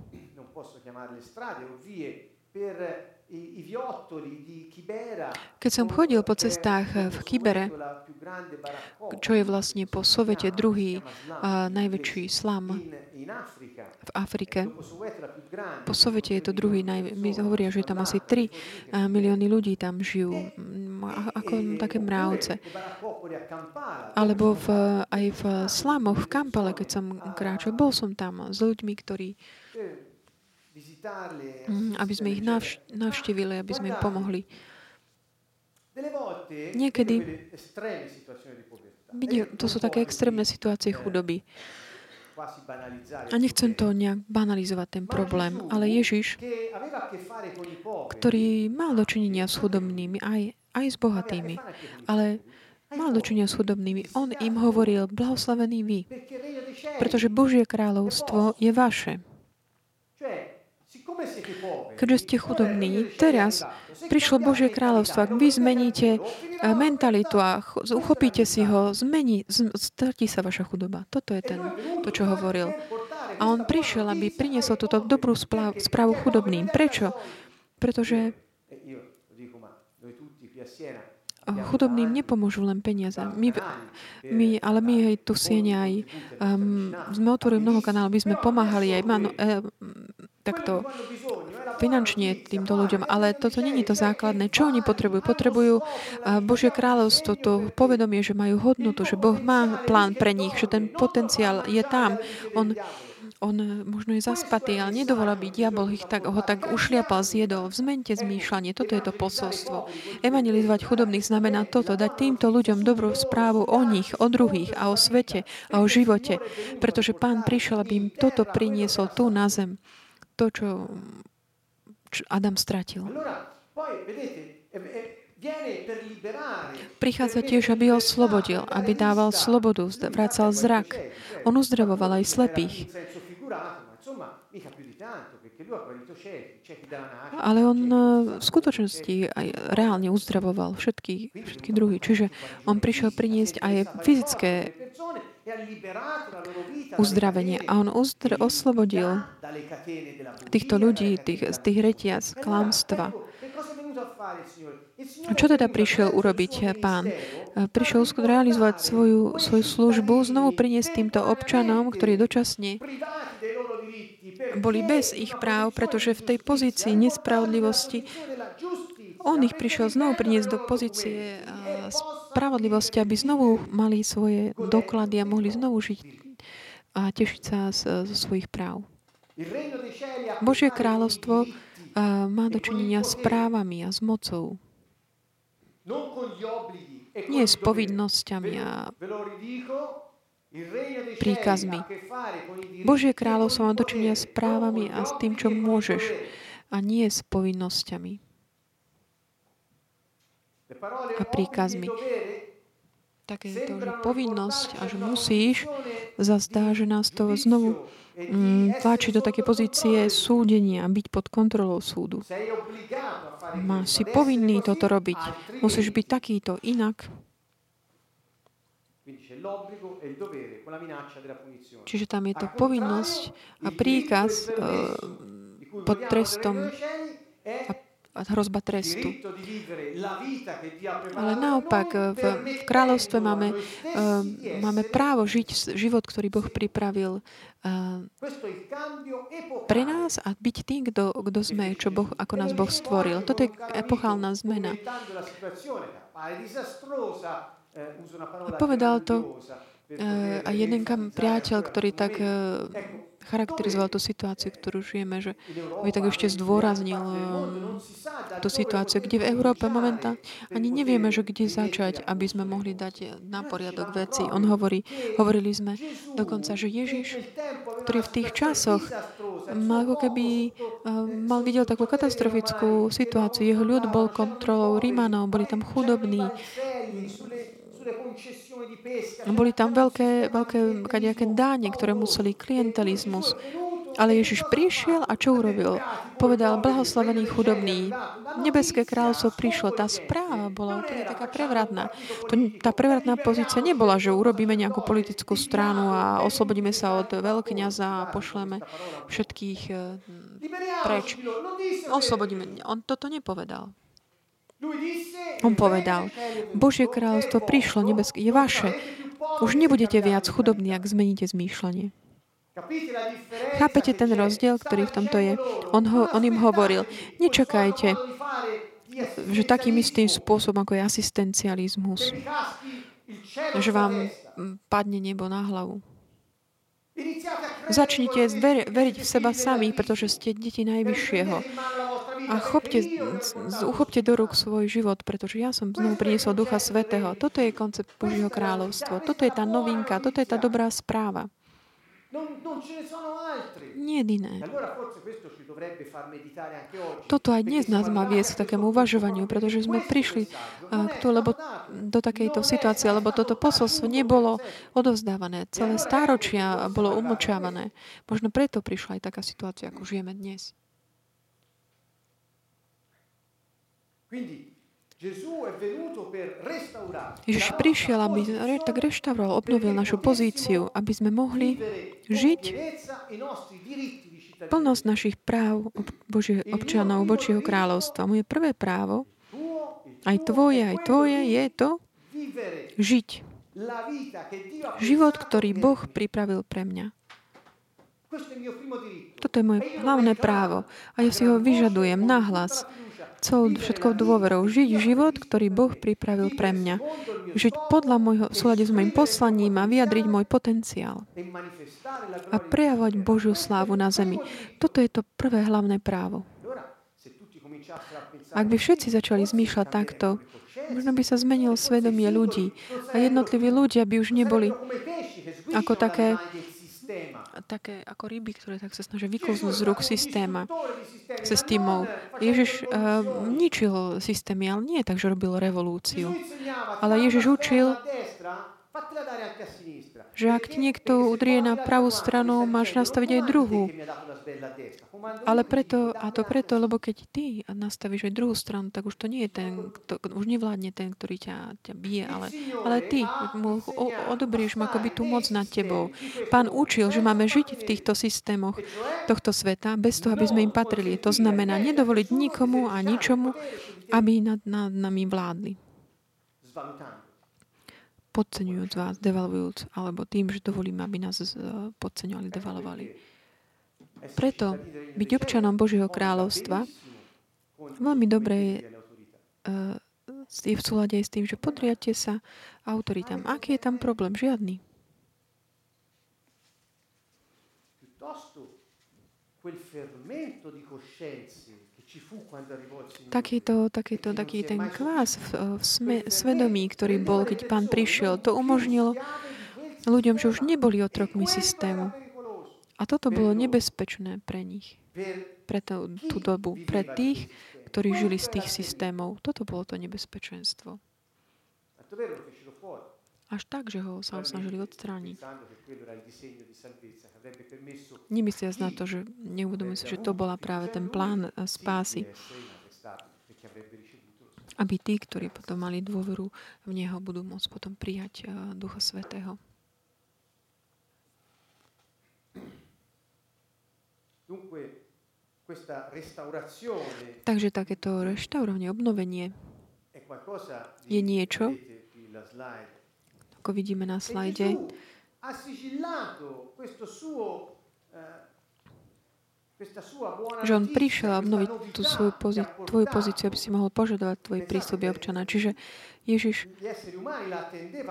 keď som chodil po cestách v Kibere, čo je vlastne po Sovete druhý a najväčší slam v Afrike. Po Sovete je to druhý, naj... my hovoria, že tam asi 3 milióny ľudí tam žijú, ako také mravce. Alebo v, aj v slamoch, v Kampale, keď som kráčal, bol som tam s ľuďmi, ktorí aby sme ich navštívili, aby sme im pomohli. Niekedy vidie, to sú také extrémne situácie chudoby. A nechcem to nejak banalizovať, ten problém, ale Ježiš, ktorý mal dočinenia s chudobnými, aj, aj s bohatými, ale mal dočinia s chudobnými. On im hovoril, blahoslavení vy, pretože Božie kráľovstvo je vaše. Keďže ste chudobní, teraz prišlo Božie kráľovstvo. Ak vy zmeníte eh, mentalitu a uchopíte si ho, zmení, stratí sa vaša chudoba. Toto je ten, to, čo hovoril. A on prišiel, aby priniesol túto dobrú správu chudobným. Prečo? Pretože chudobným nepomôžu len peniaze. My, my, ale my aj tu siene aj um, sme otvorili mnoho kanálov, by sme pomáhali aj man, eh, takto finančne týmto ľuďom, ale toto není to základné. Čo oni potrebujú? Potrebujú Božie kráľovstvo, to povedomie, že majú hodnotu, že Boh má plán pre nich, že ten potenciál je tam. On, on možno je zaspatý, ale nedovolá by diabol ich tak, ho tak ušliapal, zjedol. Vzmente zmýšľanie. Toto je to posolstvo. Evangelizovať chudobných znamená toto, dať týmto ľuďom dobrú správu o nich, o druhých a o svete a o živote. Pretože pán prišiel, aby im toto priniesol tu na zem. To, čo, čo Adam stratil. Prichádza tiež, aby ho oslobodil, aby dával slobodu, vracal zrak. On uzdravoval aj slepých. Ale on eh, v skutočnosti aj reálne uzdravoval všetky, všetky druhy. Čiže on prišiel priniesť aj fyzické uzdravenie. A on uzdr- oslobodil týchto ľudí tých, z tých retiac, klamstva. Čo teda prišiel urobiť eh, pán? Eh, prišiel realizovať svoju, svoju službu, znovu priniesť týmto občanom, ktorí dočasne boli bez ich práv, pretože v tej pozícii nespravodlivosti on ich prišiel znovu priniesť do pozície spravodlivosti, aby znovu mali svoje doklady a mohli znovu žiť a tešiť sa zo svojich práv. Božie kráľovstvo má dočinenia s právami a s mocou. Nie s povinnosťami a príkazmi. Božie kráľovstvo má dočinia s právami a s tým, čo môžeš a nie s povinnosťami a príkazmi. Také to, že povinnosť a že musíš, zazdá, že nás to znovu mm, tlačí do také pozície súdenia, byť pod kontrolou súdu. Má si povinný toto robiť. Musíš byť takýto, inak Čiže tam je to povinnosť a príkaz uh, pod trestom a, a hrozba trestu. Ale naopak, v, v kráľovstve máme, uh, máme právo žiť život, ktorý Boh pripravil uh, pre nás a byť tým, kto, kto sme, čo boh, ako nás Boh stvoril. Toto je epochálna zmena. A povedal to uh, a jeden kam priateľ, ktorý tak uh, charakterizoval tú situáciu, ktorú žijeme, že by tak ešte zdôraznil um, tú situáciu, kde v Európe momentálne ani nevieme, že kde začať, aby sme mohli dať na poriadok veci. On hovorí, hovorili sme dokonca, že Ježiš, ktorý v tých časoch mal ako keby uh, mal videl takú katastrofickú situáciu. Jeho ľud bol kontrolou Rímanov, boli tam chudobní, boli tam veľké, veľké kadejaké dáne, ktoré museli klientelizmus. Ale Ježiš prišiel a čo urobil? Povedal, blahoslavený chudobný. Nebeské kráľovstvo prišlo. Tá správa bola úplne taká prevratná. To, tá prevratná pozícia nebola, že urobíme nejakú politickú stranu a oslobodíme sa od veľkňaza a pošleme všetkých eh, preč. Oslobodíme. On toto nepovedal. On povedal, Božie kráľovstvo prišlo nebeské, je vaše. Už nebudete viac chudobní, ak zmeníte zmýšľanie. Chápete ten rozdiel, ktorý v tomto je? On, ho, on im hovoril, nečakajte, že takým istým spôsobom, ako je asistencializmus, že vám padne nebo na hlavu. Začnite veriť v seba sami, pretože ste deti Najvyššieho. A chopte, uchopte do rúk svoj život, pretože ja som znovu priniesol Ducha Svetého. Toto je koncept Božieho kráľovstva. Toto je tá novinka, toto je tá dobrá správa. Nie iné. Toto aj dnes nás má viesť k takému uvažovaniu, pretože sme prišli k to, lebo do takejto situácie, lebo toto posolstvo nebolo odovzdávané. Celé stáročia bolo umlčávané. Možno preto prišla aj taká situácia, ako žijeme dnes. Ježiš prišiel, aby tak reštauroval, obnovil našu pozíciu, aby sme mohli žiť plnosť našich práv Boží, občanov Božieho kráľovstva. Moje prvé právo, aj tvoje, aj tvoje, je to žiť. Život, ktorý Boh pripravil pre mňa. Toto je moje hlavné právo a ja si ho vyžadujem nahlas celou všetkou dôverou. Žiť život, ktorý Boh pripravil pre mňa. Žiť podľa môjho, v s môjim poslaním a vyjadriť môj potenciál. A prejavovať Božiu slávu na zemi. Toto je to prvé hlavné právo. Ak by všetci začali zmýšľať takto, možno by sa zmenil svedomie ľudí a jednotliví ľudia by už neboli ako také také ako ryby, ktoré tak sa snažia vyklznúť z rúk systéma, systémov. Ježiš uh, ničil systémy, ale nie tak, že robil revolúciu. Ale Ježiš učil, že ak ti niekto udrie na pravú stranu, máš nastaviť aj druhú. Ale preto, a to preto, lebo keď ty nastavíš aj druhú stranu, tak už to nie je ten, kto, už nevládne ten, ktorý ťa, ťa bije, ale, ale ty mu odobríš mu akoby tú moc nad tebou. Pán učil, že máme žiť v týchto systémoch tohto sveta bez toho, aby sme im patrili. To znamená nedovoliť nikomu a ničomu, aby nad, nad nami vládli podceňujúc vás, devalvujúc, alebo tým, že dovolíme, aby nás podceňovali, devalovali. Preto byť občanom Božieho kráľovstva veľmi dobre je, je v súlade aj s tým, že podriate sa autoritám. Aký je tam problém? Žiadny. Takýto, takýto, taký ten kvás v, v sme, svedomí, ktorý bol, keď pán prišiel, to umožnilo ľuďom, že už neboli otrokmi systému. A toto bolo nebezpečné pre nich, pre tú, tú dobu, pre tých, ktorí žili z tých systémov. Toto bolo to nebezpečenstvo. Až tak, že ho sa snažili odstrániť. Nemyslia na to, že neuvedomujú si, že to bola práve ten plán eh, spásy. Aby tí, ktorí potom mali dôveru v Neho, budú môcť potom prijať eh, Ducha Svetého. Takže takéto reštaurovanie, obnovenie je niečo, ako vidíme na slajde, že on prišiel obnoviť tú svoju pozí- tvoju pozíciu, aby si mohol požadovať tvoj prístup občana. Čiže Ježiš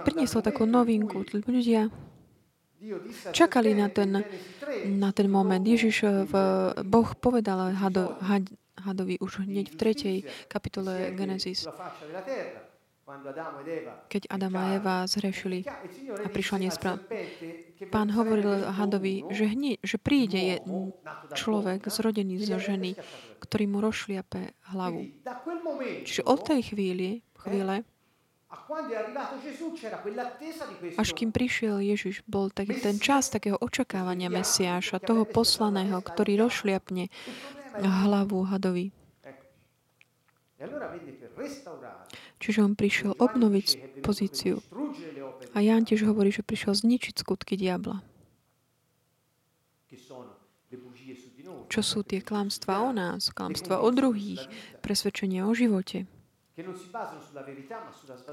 priniesol takú novinku. Ľudia čakali na ten, na ten moment. Ježiš, v, Boh povedal hado, had, hadovi už hneď v tretej kapitole Genesis keď Adam a Eva zhrešili a prišla nesprav. Pán hovoril hadovi, že, hni, že príde je človek zrodený zo ženy, ktorý mu rozšliape hlavu. Čiže od tej chvíli, chvíle, až kým prišiel Ježiš, bol taký ten čas takého očakávania Mesiáša, toho poslaného, ktorý rozšliapne hlavu hadovi. Čiže on prišiel obnoviť pozíciu. A Ján tiež hovorí, že prišiel zničiť skutky diabla. Čo sú tie klamstvá o nás, klamstvá o druhých, presvedčenia o živote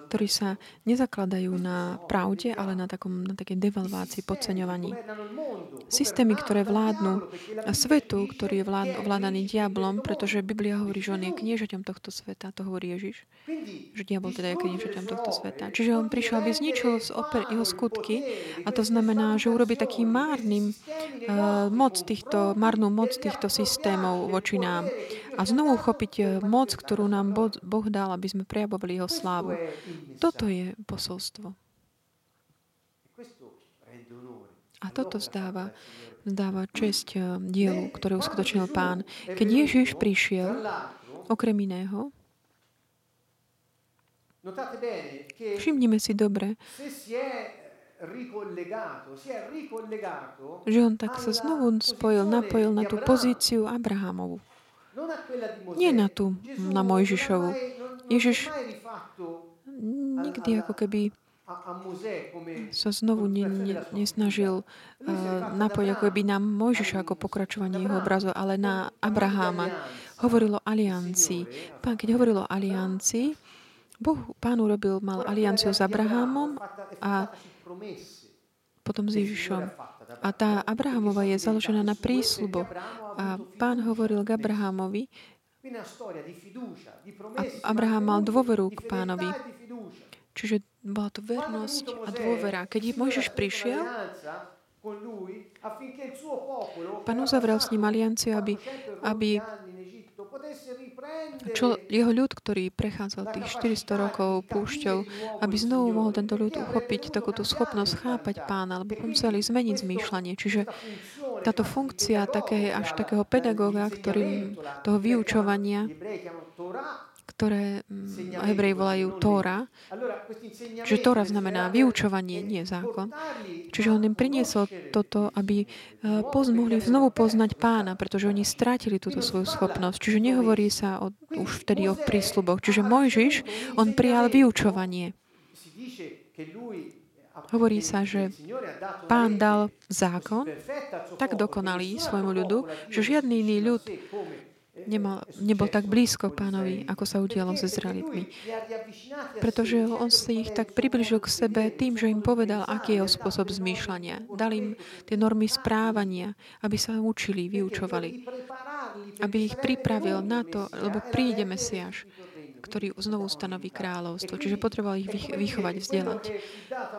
ktorí sa nezakladajú na pravde, ale na, takom, na takej devalvácii, podceňovaní. Systémy, ktoré vládnu svetu, ktorý je vládaný diablom, pretože Biblia hovorí, že on je kniežaťom tohto sveta, to hovorí Ježiš, že diabol teda je kniežaťom tohto sveta. Čiže on prišiel, aby zničil z oper jeho skutky. a to znamená, že urobí taký márnym uh, moc týchto, márnu moc týchto systémov voči nám a znovu chopiť eh, moc, ktorú nám Boh dal, aby sme prejavovali Jeho slávu. Toto je posolstvo. A toto zdáva, zdáva česť eh, dielu, ktoré uskutočnil pán. Keď Ježiš prišiel, okrem iného, všimnime si dobre, že on tak sa znovu spojil, napojil na tú pozíciu Abrahamovu. Nie na tú, na Mojžišovu. Ježiš nikdy ako keby sa znovu ne, ne, nesnažil uh, napojiť ako by na Mojžiša ako pokračovanie jeho obrazu, ale na Abraháma. Hovorilo o aliancii. Pán, keď hovorilo o aliancii, Boh, pán urobil, mal alianciu s Abrahámom a potom s Ježišom. A tá Abrahamova je založená na prísľuboch. A pán hovoril k Abrahamovi, a Abraham mal dôveru k pánovi. Čiže bola to vernosť a dôvera. Keď Mojžiš prišiel, Pán uzavrel s ním alianciu, aby, aby čo, jeho ľud, ktorý prechádzal tých 400 rokov púšťou, aby znovu mohol tento ľud uchopiť takúto schopnosť chápať pána, lebo museli zmeniť zmýšľanie. Čiže táto funkcia také, až takého pedagóga, ktorým toho vyučovania, ktoré mm, Hebrej volajú Tóra. Čiže Tóra znamená vyučovanie, nie zákon. Čiže on im priniesol toto, aby e, poz, mohli znovu poznať pána, pretože oni strátili túto svoju schopnosť. Čiže nehovorí sa o, už vtedy o prísľuboch. Čiže Mojžiš, on prijal vyučovanie. Hovorí sa, že pán dal zákon tak dokonalý svojmu ľudu, že žiadny iný ľud nemal, nebol tak blízko pánovi, ako sa udialo s Izraelitmi. Pretože on si ich tak približil k sebe tým, že im povedal, aký je jeho spôsob zmýšľania. Dal im tie normy správania, aby sa učili, vyučovali. Aby ich pripravil na to, lebo príde Mesiáš ktorý znovu stanoví kráľovstvo. Čiže potreboval ich vychovať, vzdelať.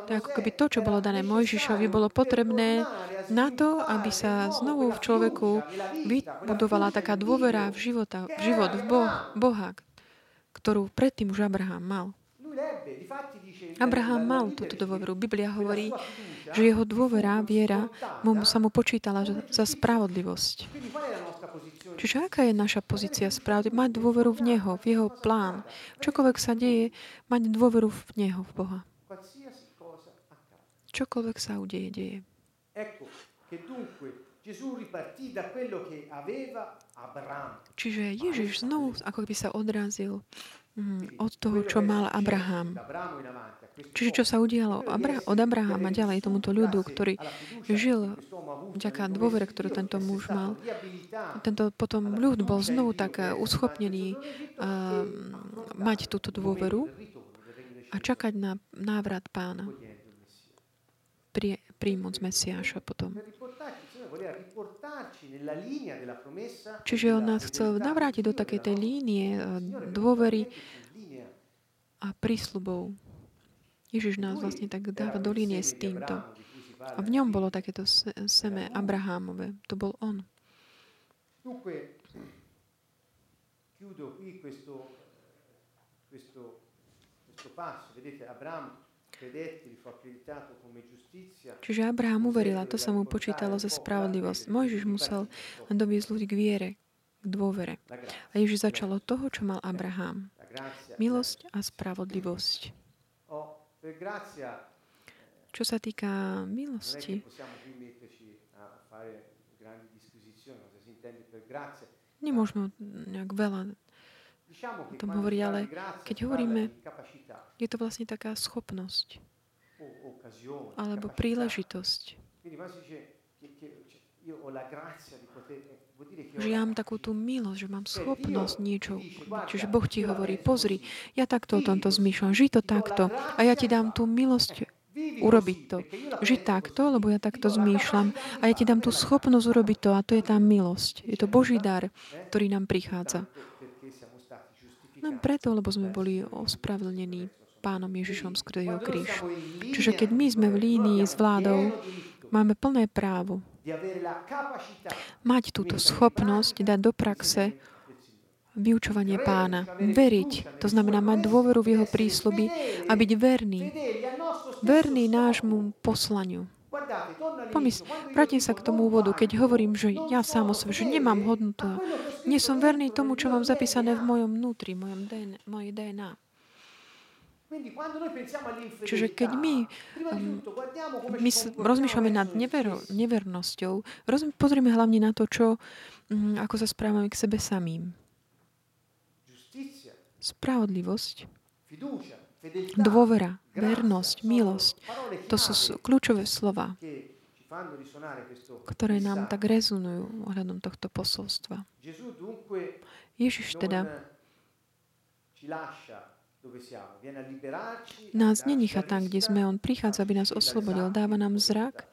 To ako keby to, čo bolo dané Mojžišovi, bolo potrebné na to, aby sa znovu v človeku vybudovala taká dôvera v, života, v život, v boh, Boha, ktorú predtým už Abraham mal. Abraham mal túto dôveru. Biblia hovorí, že jeho dôvera, viera, mu, sa mu počítala za spravodlivosť. Čiže aká je naša pozícia správy? Mať dôveru v Neho, v Jeho plán. Čokoľvek sa deje, mať dôveru v Neho, v Boha. Čokoľvek sa udeje, deje. Čiže Ježiš znovu ako by sa odrazil mm, od toho, čo mal Abraham. Čiže čo sa udialo od Abrahama ďalej tomuto ľudu, ktorý žil vďaka dôvere, ktorú tento muž mal. Tento potom ľud bol znovu tak eh, uschopnený uh, mať túto dôveru a čakať na návrat pána. Pri, príjmuť Mesiáša potom. Čiže on nás chcel navrátiť do takej tej línie eh, dôvery a prísľubov. Ježiš nás vlastne tak dáva do línie s týmto. A v ňom bolo takéto seme Abrahámové. To bol on. Čiže Abraham uveril a to sa mu počítalo za spravodlivosť. Mojžiš musel len doviesť ľudí k viere, k dôvere. A Ježiš začal od toho, čo mal Abraham. Milosť a spravodlivosť. Čo sa týka milosti, nemôžeme nejak veľa o tom hovoriť, ale keď hovoríme, je to vlastne taká schopnosť. Alebo príležitosť. Že ja mám takú tú milosť, že mám schopnosť niečo. Čiže Boh ti hovorí, pozri, ja takto o tomto zmýšľam, žij to takto a ja ti dám tú milosť urobiť to. Žiť takto, lebo ja takto zmýšľam a ja ti dám tú schopnosť urobiť to a to je tá milosť. Je to Boží dar, ktorý nám prichádza. No preto, lebo sme boli ospravedlnení pánom Ježišom skrze jeho kríž. Čiže keď my sme v línii s vládou, máme plné právo mať túto schopnosť dať do praxe vyučovanie pána. Veriť, to znamená mať dôveru v jeho prísľuby a byť verný. Verný nášmu poslaniu. Pomys, vrátim sa k tomu úvodu, keď hovorím, že ja sám o sebe, že nemám hodnotu. Nie som verný tomu, čo mám zapísané v mojom vnútri, mojom DNA, mojej DNA. Čiže keď my, um, my rozmýšľame nad never, nevernosťou, roz, pozrieme hlavne na to, čo, um, ako sa správame k sebe samým. Spravodlivosť, dôvera, vernosť, milosť. To sú kľúčové slova, ktoré nám tak rezonujú ohľadom tohto posolstva. Ježiš teda nás nenechá tam, kde sme. On prichádza, aby nás oslobodil. Dáva nám zrak,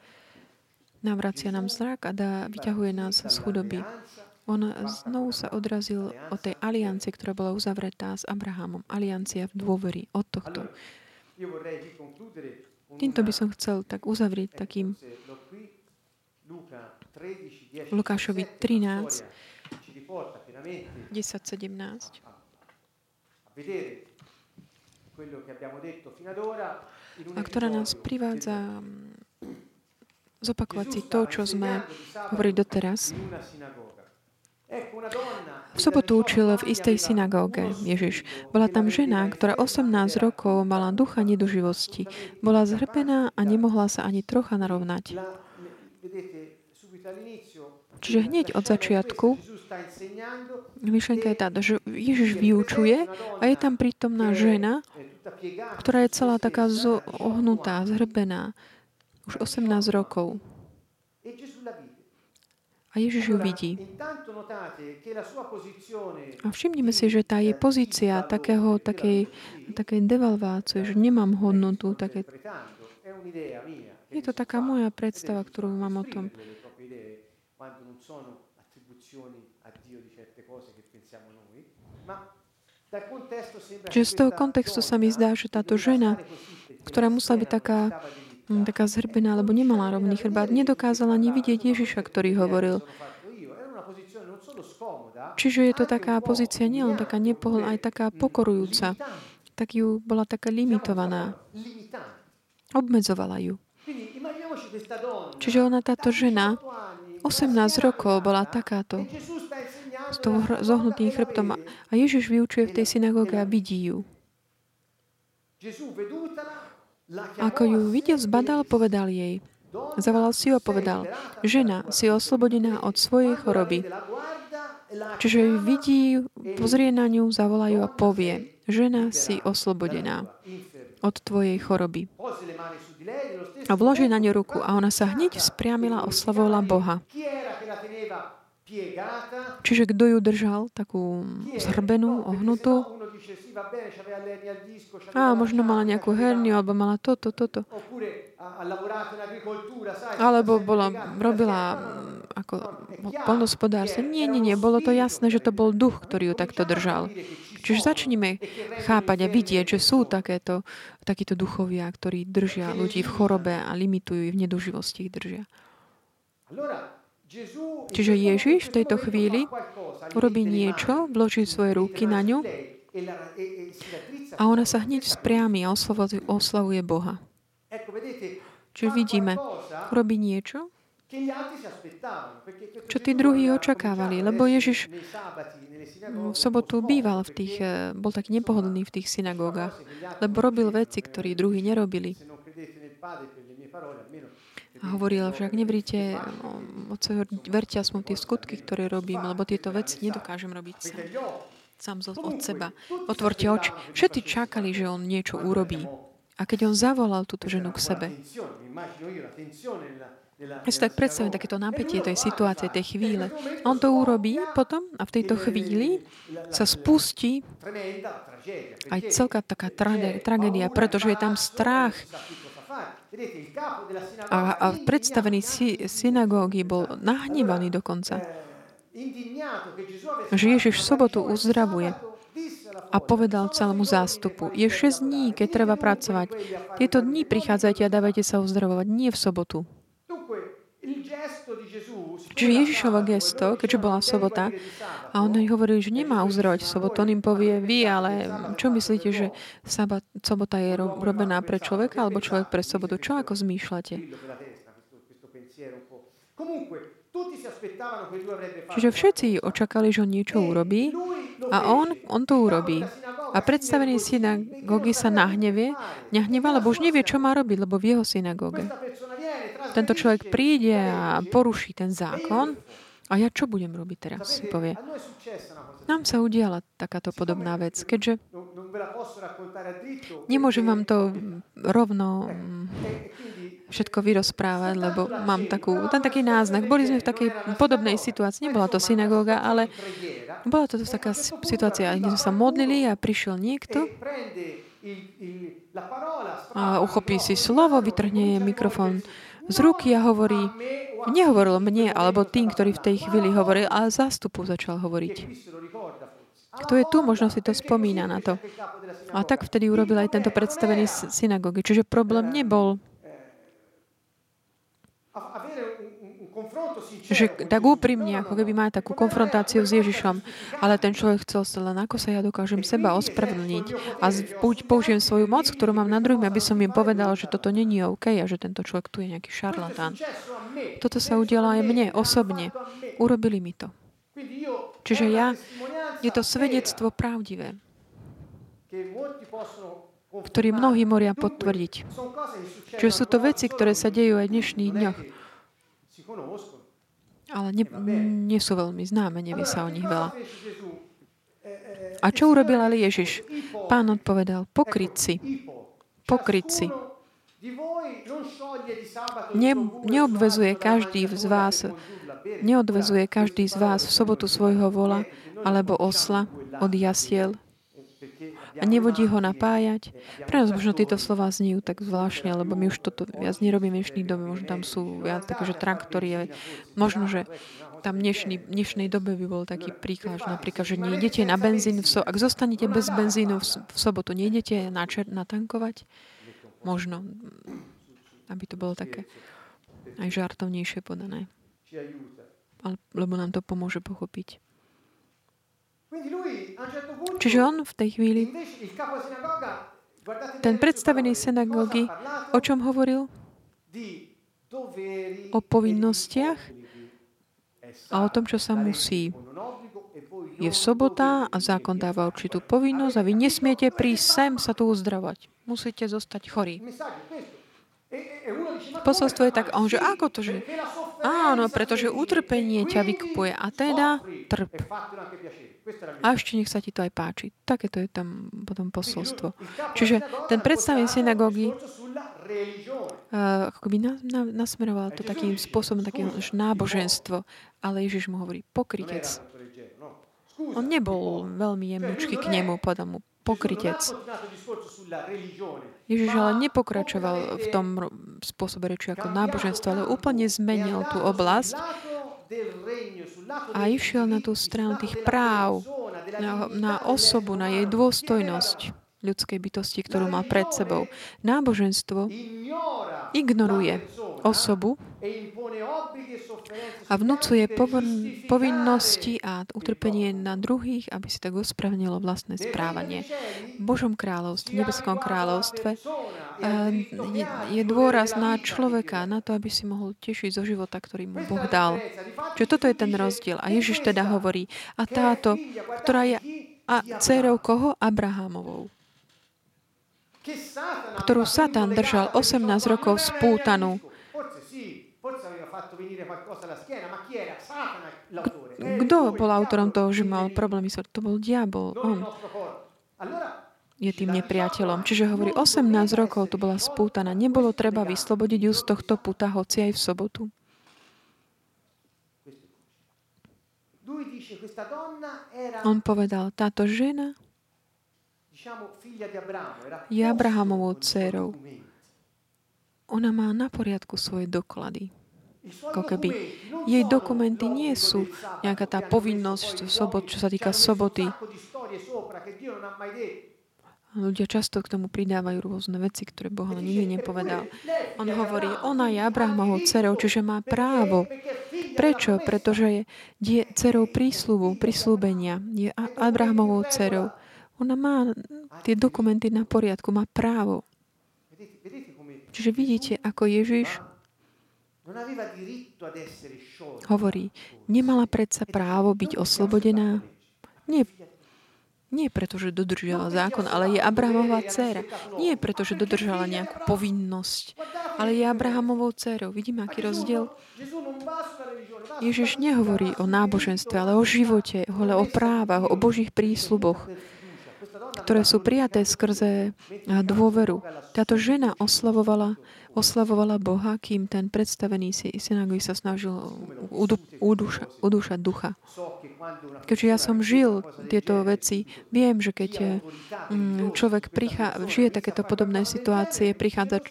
navracia nám zrak a dá, vyťahuje nás z chudoby. On znovu sa odrazil od tej aliancie, ktorá bola uzavretá s Abrahamom. Aliancia v dôvery od tohto. Týmto by som chcel tak uzavrieť takým Lukášovi 13, 10, 17 a ktorá nás privádza mm, zopakovať si to, čo sme hovorili doteraz. V sobotu učil v istej synagóge Ježiš. Bola tam žena, ktorá 18 rokov mala ducha neduživosti. Bola zhrbená a nemohla sa ani trocha narovnať. Čiže hneď od začiatku myšlenka je táto, že Ježiš vyučuje a je tam prítomná žena, ktorá je celá taká ohnutá, zhrbená. Už 18 rokov. A Ježiš ju vidí. A všimnime si, že tá je pozícia takého, takej, takej devalvácie, že nemám hodnotu. Také... Je to taká moja predstava, ktorú mám o tom Čiže z toho kontextu sa mi zdá, že táto žena, ktorá musela byť taká, hm, taká zhrbená, alebo nemala rovný chrbát, nedokázala ani vidieť Ježiša, ktorý hovoril. Čiže je to taká pozícia nielen taká nepohodlná, aj taká pokorujúca. Tak ju bola taká limitovaná. Obmedzovala ju. Čiže ona, táto žena, 18 rokov bola takáto s tou zohnutým chrbtom a Ježiš vyučuje v tej synagóge a vidí ju. Ako ju videl, zbadal, povedal jej. Zavolal si ju a povedal, žena, si oslobodená od svojej choroby. Čiže ju vidí, pozrie na ňu, zavolá ju a povie, žena, si oslobodená od tvojej choroby. A vloží na ňu ruku a ona sa hneď vzpriamila oslavovala Boha. Čiže kto ju držal, takú zhrbenú, ohnutú? A možno mala nejakú herniu, alebo mala toto, toto. Alebo bola, robila mm, ako polnospodárstvo. Nie, nie, nie. Bolo to jasné, že to bol duch, ktorý ju takto držal. Čiže začnime chápať a vidieť, že sú takéto, takíto duchovia, ktorí držia ľudí v chorobe a limitujú ich v neduživosti ich držia. Čiže Ježiš v tejto chvíli urobí niečo, vloží svoje ruky na ňu a ona sa hneď spriami a oslavuje Boha. Čiže vidíme, urobí niečo, čo tí druhí očakávali, lebo Ježiš v sobotu býval v tých, eh, bol taký nepohodlný v tých synagógach, lebo robil veci, ktoré druhí nerobili. A hovoril, že ak neveríte Otcovi, verte aspoň tie skutky, ktoré robím, lebo tieto veci nedokážem robiť sám, sám od seba. Otvorte oči. Všetci čakali, že on niečo urobí. A keď on zavolal túto ženu k sebe, ja si tak predstavím takéto napätie tej situácie, tej chvíle. On to urobí potom a v tejto chvíli sa spustí aj celká taká tragédia, pretože je tam strach. A, a predstavený si, synagógy bol nahnevaný dokonca. Že Ježiš v sobotu uzdravuje a povedal celému zástupu, je 6 dní, keď treba pracovať. Tieto dní prichádzajte a dávajte sa uzdravovať, nie v sobotu. Čiže Ježišovo gesto, keďže bola sobota, a on im hovoril, že nemá uzdravať v sobotu, on im povie, vy, ale čo myslíte, že sabat, sobota je robená pre človeka, alebo človek pre sobotu? Čo ako zmýšľate? Čiže všetci očakali, že on niečo urobí a on, on to urobí. A predstavený synagógy sa nahnevie, nahneва, lebo už nevie, čo má robiť, lebo v jeho synagóge. Tento človek príde a poruší ten zákon a ja čo budem robiť teraz, si povie. Nám sa udiala takáto podobná vec, keďže nemôžem vám to rovno všetko vyrozprávať, lebo mám takú, tam taký náznak. Boli sme v takej podobnej situácii. Nebola to synagóga, ale bola to taká situácia, kde sme sa modlili a prišiel niekto a uchopí si slovo, vytrhne mikrofón z ruky a hovorí, nehovoril mne, alebo tým, ktorý v tej chvíli hovoril, ale zástupu začal hovoriť. Kto je tu, možno si to spomína na to. A tak vtedy urobil aj tento predstavený synagógy. Čiže problém nebol že tak úprimne, ako keby má takú konfrontáciu s Ježišom, ale ten človek chcel sa len, ako sa ja dokážem seba ospravedlniť a použijem svoju moc, ktorú mám na druhým, aby som im povedal, že toto není OK a že tento človek tu je nejaký šarlatán. Toto sa udialo aj mne osobne. Urobili mi to. Čiže ja, je to svedectvo pravdivé, ktorý mnohí moria potvrdiť. Čiže sú to veci, ktoré sa dejú aj v dnešných dňoch. Ale ne, nie sú veľmi známe, nevie sa o nich veľa. A čo urobil ale Ježiš? Pán odpovedal, pokrytci. Pokrytci. Ne, neobvezuje každý z vás neodvezuje každý z vás v sobotu svojho vola alebo osla od jasiel a nevodí ho napájať. Pre nás možno tieto slova znijú tak zvláštne, lebo my už toto viac nerobíme v dnešnej dobe. Možno tam sú viac také, že traktory. Možno, že tam dnešný, dnešnej dobe by bol taký príklad, že napríklad, že nejdete na benzín, v so, ak zostanete bez benzínu v, v sobotu, nejdete na čer, natankovať? Možno, aby to bolo také aj žartovnejšie podané. Ale, lebo nám to pomôže pochopiť. Čiže on v tej chvíli, ten predstavený synagógy, o čom hovoril? O povinnostiach a o tom, čo sa musí. Je sobota a zákon dáva určitú povinnosť a vy nesmiete prísť sem sa tu uzdravať. Musíte zostať chorí. Posolstvo je tak, on, že ako to, že áno, pretože utrpenie ťa vykupuje a teda trp. A ešte nech sa ti to aj páči. Takéto je tam potom posolstvo. Čiže ten predstavený synagógy uh, ako by na, na, nasmeroval to takým spôsobom, takým náboženstvo. Ale Ježiš mu hovorí, pokrytec. On nebol veľmi jemnučký k nemu, povedal mu, pokrytec. Ježiš ale nepokračoval v tom spôsobe reči ako náboženstvo, ale úplne zmenil tú oblasť a išiel na tú stranu tých práv, na, na osobu, na jej dôstojnosť ľudskej bytosti, ktorú mal pred sebou. Náboženstvo ignoruje osobu a vnúcuje povinnosti a utrpenie na druhých, aby si tak ospravnilo vlastné správanie. V Božom kráľovstve, v nebeskom kráľovstve je, je dôraz na človeka, na to, aby si mohol tešiť zo života, ktorý mu Boh dal. Čiže toto je ten rozdiel. A Ježiš teda hovorí, a táto, ktorá je a dcerou koho? Abrahamovou ktorú Satan držal 18 rokov spútanú. Kto bol autorom toho, že mal problémy? To bol diabol, on. Je tým nepriateľom. Čiže hovorí, 18 rokov to bola spútaná. Nebolo treba vyslobodiť ju z tohto puta, hoci aj v sobotu. On povedal, táto žena je Abrahamovou dcerou. Ona má na poriadku svoje doklady. Ako keby jej dokumenty nie sú nejaká tá povinnosť, sobot, čo sa týka soboty. Ľudia často k tomu pridávajú rôzne veci, ktoré Boh nikdy nepovedal. On hovorí, ona je Abrahamovou dcerou, čiže má právo. Prečo? Pretože je, dcerou prísľubu, prislúbenia. Je Abrahamovou dcerou. Ona má tie dokumenty na poriadku, má právo. Čiže vidíte, ako Ježiš Hovorí, nemala predsa právo byť oslobodená? Nie, nie preto, že dodržiala zákon, ale je Abrahamová dcéra. Nie preto, že dodržala nejakú povinnosť, ale je Abrahamovou dcérou. Vidíme, aký rozdiel? Ježiš nehovorí o náboženstve, ale o živote, ale o právach, o Božích prísľuboch ktoré sú prijaté skrze dôveru. Táto žena oslavovala, oslavovala Boha, kým ten predstavený si synagógy sa snažil udúša, udúšať ducha. Keďže ja som žil tieto veci, viem, že keď mm, človek prichá, žije takéto podobné situácie, prichádza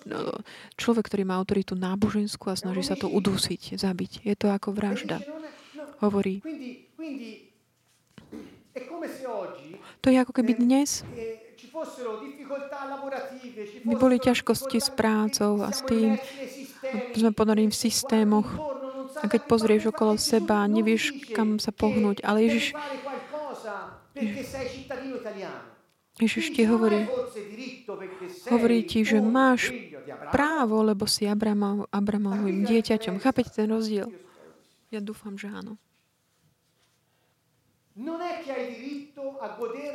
človek, ktorý má autoritu náboženskú a snaží sa to udusiť, zabiť. Je to ako vražda. Hovorí, to je ako keby dnes by boli ťažkosti s prácou a s tým, sme ponorení v systémoch a keď pozrieš okolo seba, nevieš, kam sa pohnúť. Ale Ježiš, Ježiš ti hovorí, hovorí ti, že máš právo, lebo si Abramovým dieťaťom. Chápete ten rozdiel? Ja dúfam, že áno.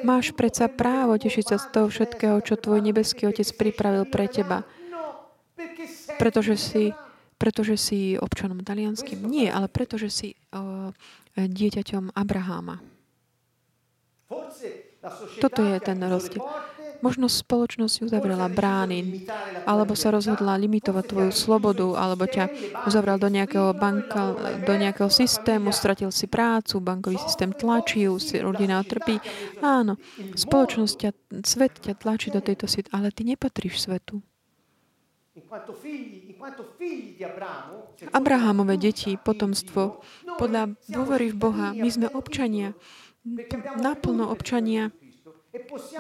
Máš predsa právo tešiť sa z toho všetkého, čo tvoj nebeský Otec pripravil pre teba. Pretože si, pretože si občanom talianským. Nie, ale pretože si uh, dieťaťom Abraháma. Toto je ten rozdiel. Možno spoločnosť uzavrela brány, alebo sa rozhodla limitovať tvoju slobodu, alebo ťa uzavral do nejakého, banka, do nejakého systému, stratil si prácu, bankový systém tlačí, rodina trpí. Áno, spoločnosť ťa, svet ťa tlačí do tejto svet, ale ty nepatríš svetu. Abrahamové deti, potomstvo, podľa dôvery v Boha, my sme občania, naplno občania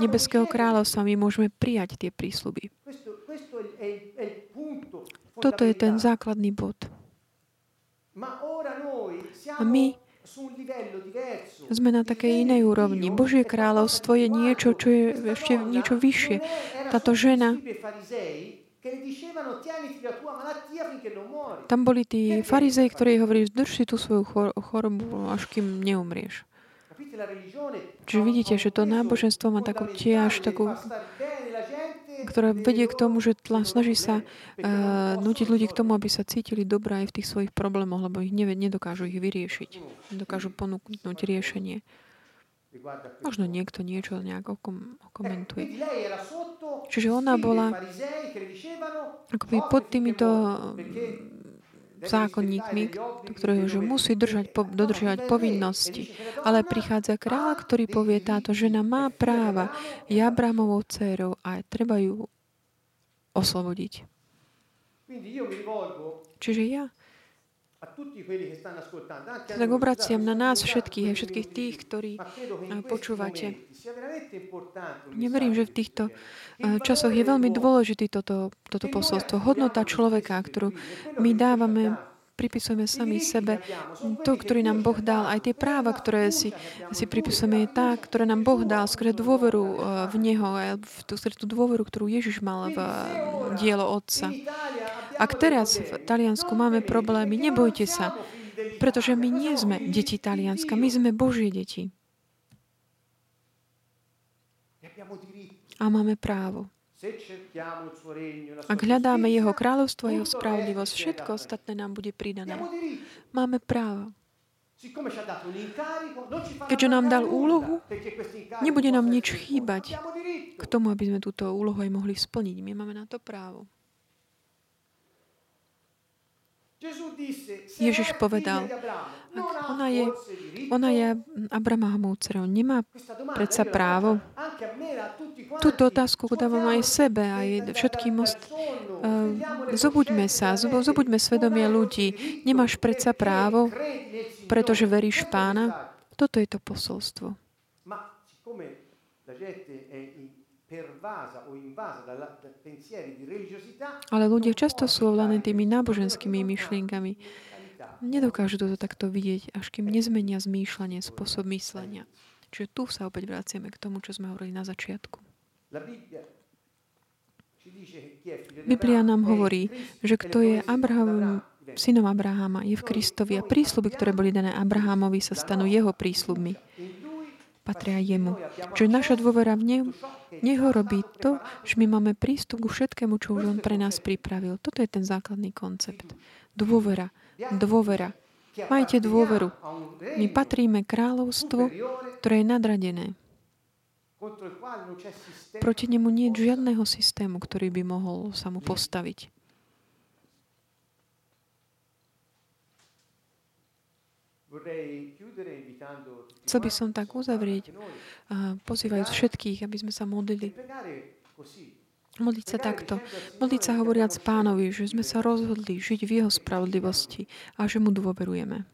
nebeského kráľovstva my môžeme prijať tie prísľuby. Toto je ten základný bod. A my sme na takej inej úrovni. Božie kráľovstvo je niečo, čo je ešte niečo vyššie. Táto žena, tam boli tí farizei, ktorí hovorili, drž si tú svoju chorobu, až kým neumrieš. Čiže vidíte, že to náboženstvo má takú tiež, takú, ktorá vedie k tomu, že tla, snaží sa uh, nutiť ľudí k tomu, aby sa cítili dobré aj v tých svojich problémoch, lebo ich nevie, nedokážu ich vyriešiť. Nedokážu ponúknuť riešenie. Možno niekto niečo nejak komentuje. Čiže ona bola akoby pod týmito zákonníkmi, ktorého že musí držať, po, dodržiavať povinnosti. Ale prichádza kráľ, ktorý povie, táto žena má práva, je Abramovou dcerou a treba ju oslobodiť. Čiže ja tak obraciam na nás všetkých, všetkých tých, ktorí počúvate. Neverím, že v týchto časoch je veľmi dôležitý toto, toto posolstvo. Hodnota človeka, ktorú my dávame pripisujeme sami sebe to, ktorý nám Boh dal, aj tie práva, ktoré si, si pripisujeme, je tá, ktoré nám Boh dal, skôr dôveru v Neho, tú, tú dôveru, ktorú Ježiš mal v dielo Otca. Ak teraz v Taliansku máme problémy, nebojte sa, pretože my nie sme deti Talianska, my sme Božie deti. A máme právo. Ak hľadáme Jeho kráľovstvo Jeho spravodlivosť, všetko ostatné nám bude pridané. Máme právo. Keďže nám dal úlohu, nebude nám nič chýbať k tomu, aby sme túto úlohu aj mohli splniť. My máme na to právo. Ježiš povedal, ona je, ona je Abrahamov dcerou, nemá predsa právo. Túto otázku dávam aj sebe, aj všetkým most. Uh, zobuďme sa, zobuďme svedomie ľudí. Nemáš predsa právo, pretože veríš pána. Toto je to posolstvo. Ale ľudia často sú ovládaní tými náboženskými myšlienkami. Nedokážu toto takto vidieť, až kým nezmenia zmýšľanie, spôsob myslenia. Čiže tu sa opäť vraciame k tomu, čo sme hovorili na začiatku. Biblia nám hovorí, že kto je Abraham, synom Abraháma, je v Kristovi a prísľuby, ktoré boli dané Abrahámovi, sa stanú jeho prísľubmi. Patria jemu. Čiže naša dôvera v neho, neho robí to, že my máme prístup ku všetkému, čo už on pre nás pripravil. Toto je ten základný koncept. Dôvera. Dôvera. Majte dôveru. My patríme kráľovstvu, ktoré je nadradené. Proti nemu nie je žiadného systému, ktorý by mohol sa mu postaviť. Chcel by som tak uzavrieť, pozývajúc všetkých, aby sme sa modlili. Modliť sa takto. Modliť sa hovoriac pánovi, že sme sa rozhodli žiť v jeho spravodlivosti a že mu dôverujeme.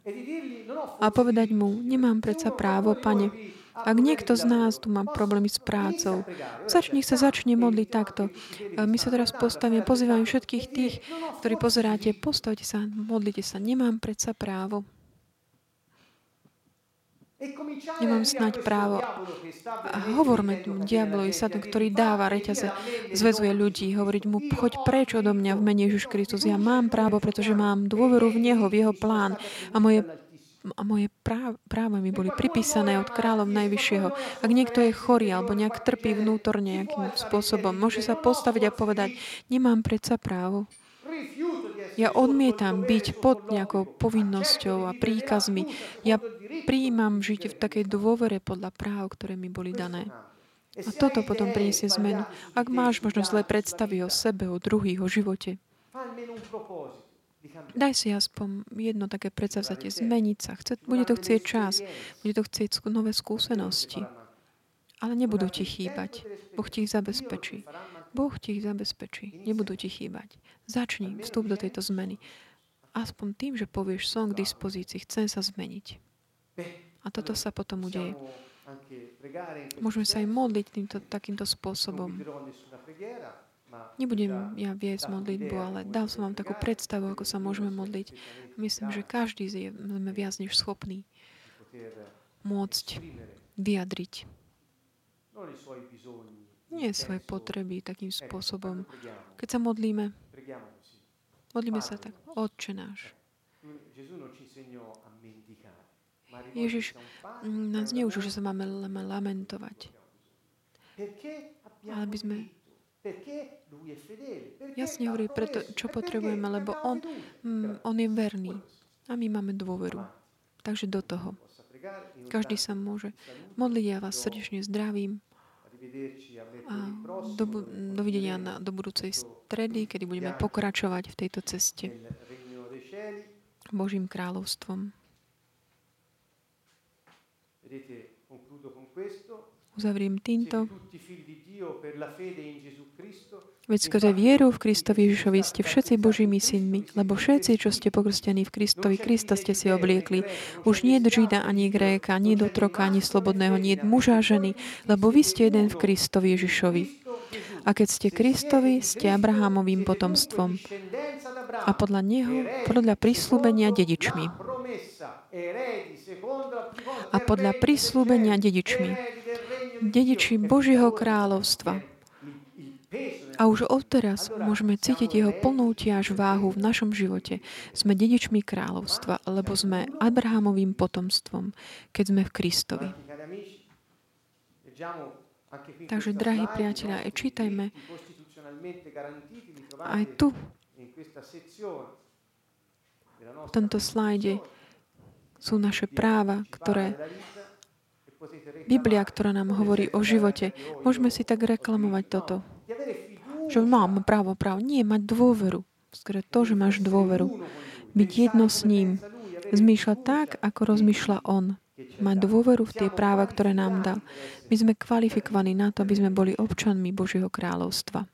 A povedať mu, nemám predsa právo, pane, ak niekto z nás tu má problémy s prácou, začni sa začne modliť takto. My sa teraz postavíme, pozývam všetkých tých, ktorí pozeráte, postavte sa, modlite sa. Nemám predsa právo. Nemám snať právo. Hovorme tu diablovi, satan, ktorý dáva reťaze, zväzuje ľudí, hovoriť mu, choď preč odo mňa v mene Ježiš Kristus. Ja mám právo, pretože mám dôveru v Neho, v Jeho plán a moje a moje práva mi boli pripísané od kráľov Najvyššieho. Ak niekto je chorý alebo nejak trpí vnútorne nejakým spôsobom, môže sa postaviť a povedať, nemám predsa právo. Ja odmietam byť pod nejakou povinnosťou a príkazmi. Ja prijímam žiť v takej dôvere podľa práv, ktoré mi boli dané. A toto potom priniesie zmenu. Ak máš možno zlé predstavy o sebe, o druhých, o živote, Daj si aspoň jedno také predsavzatie, zmeniť sa. Chce, bude to chcieť čas, bude to chcieť nové skúsenosti. Ale nebudú ti chýbať. Boh ti ich zabezpečí. Boh ti ich zabezpečí. Nebudú ti chýbať. Začni, vstup do tejto zmeny. Aspoň tým, že povieš, som k dispozícii, chcem sa zmeniť. A toto sa potom udeje. Môžeme sa aj modliť týmto, takýmto spôsobom. Nebudem ja viesť modlitbu, ale dal som vám takú predstavu, ako sa môžeme modliť. Myslím, že každý je viac než schopný môcť vyjadriť nie svoje potreby takým spôsobom. Keď sa modlíme, modlíme sa tak, Otče náš. Ježiš nás neučil, že sa máme lamentovať. Ale by sme Jasne hovorí, preto, čo potrebujeme, lebo on, mm, on je verný a my máme dôveru. Takže do toho. Každý sa môže modliť. Ja vás srdečne zdravím. A do, dovidenia na, do budúcej stredy, kedy budeme pokračovať v tejto ceste Božím kráľovstvom. Uzavriem týmto. Veď skrze vieru v Kristovi Ježišovi ste všetci Božími synmi, lebo všetci, čo ste pokrstení v Kristovi, Krista ste si obliekli. Už nie je Žida ani Gréka, ani dotroka, ani slobodného, nie je muža ženy, lebo vy ste jeden v Kristovi Ježišovi. A keď ste Kristovi, ste Abrahámovým potomstvom. A podľa neho, podľa prísľubenia dedičmi. A podľa prísľubenia dedičmi. Dediči Božieho kráľovstva a už odteraz môžeme cítiť jeho plnú tiaž váhu v našom živote. Sme dedičmi kráľovstva, lebo sme Abrahamovým potomstvom, keď sme v Kristovi. Takže, drahí priatelia, aj čítajme aj tu, v tomto slajde sú naše práva, ktoré Biblia, ktorá nám hovorí o živote. Môžeme si tak reklamovať toto že mám právo, právo. Nie, mať dôveru. Skôr to, že máš dôveru. Byť jedno s ním. Zmýšľať tak, ako rozmýšľa on. Mať dôveru v tie práva, ktoré nám dal. My sme kvalifikovaní na to, aby sme boli občanmi Božieho kráľovstva.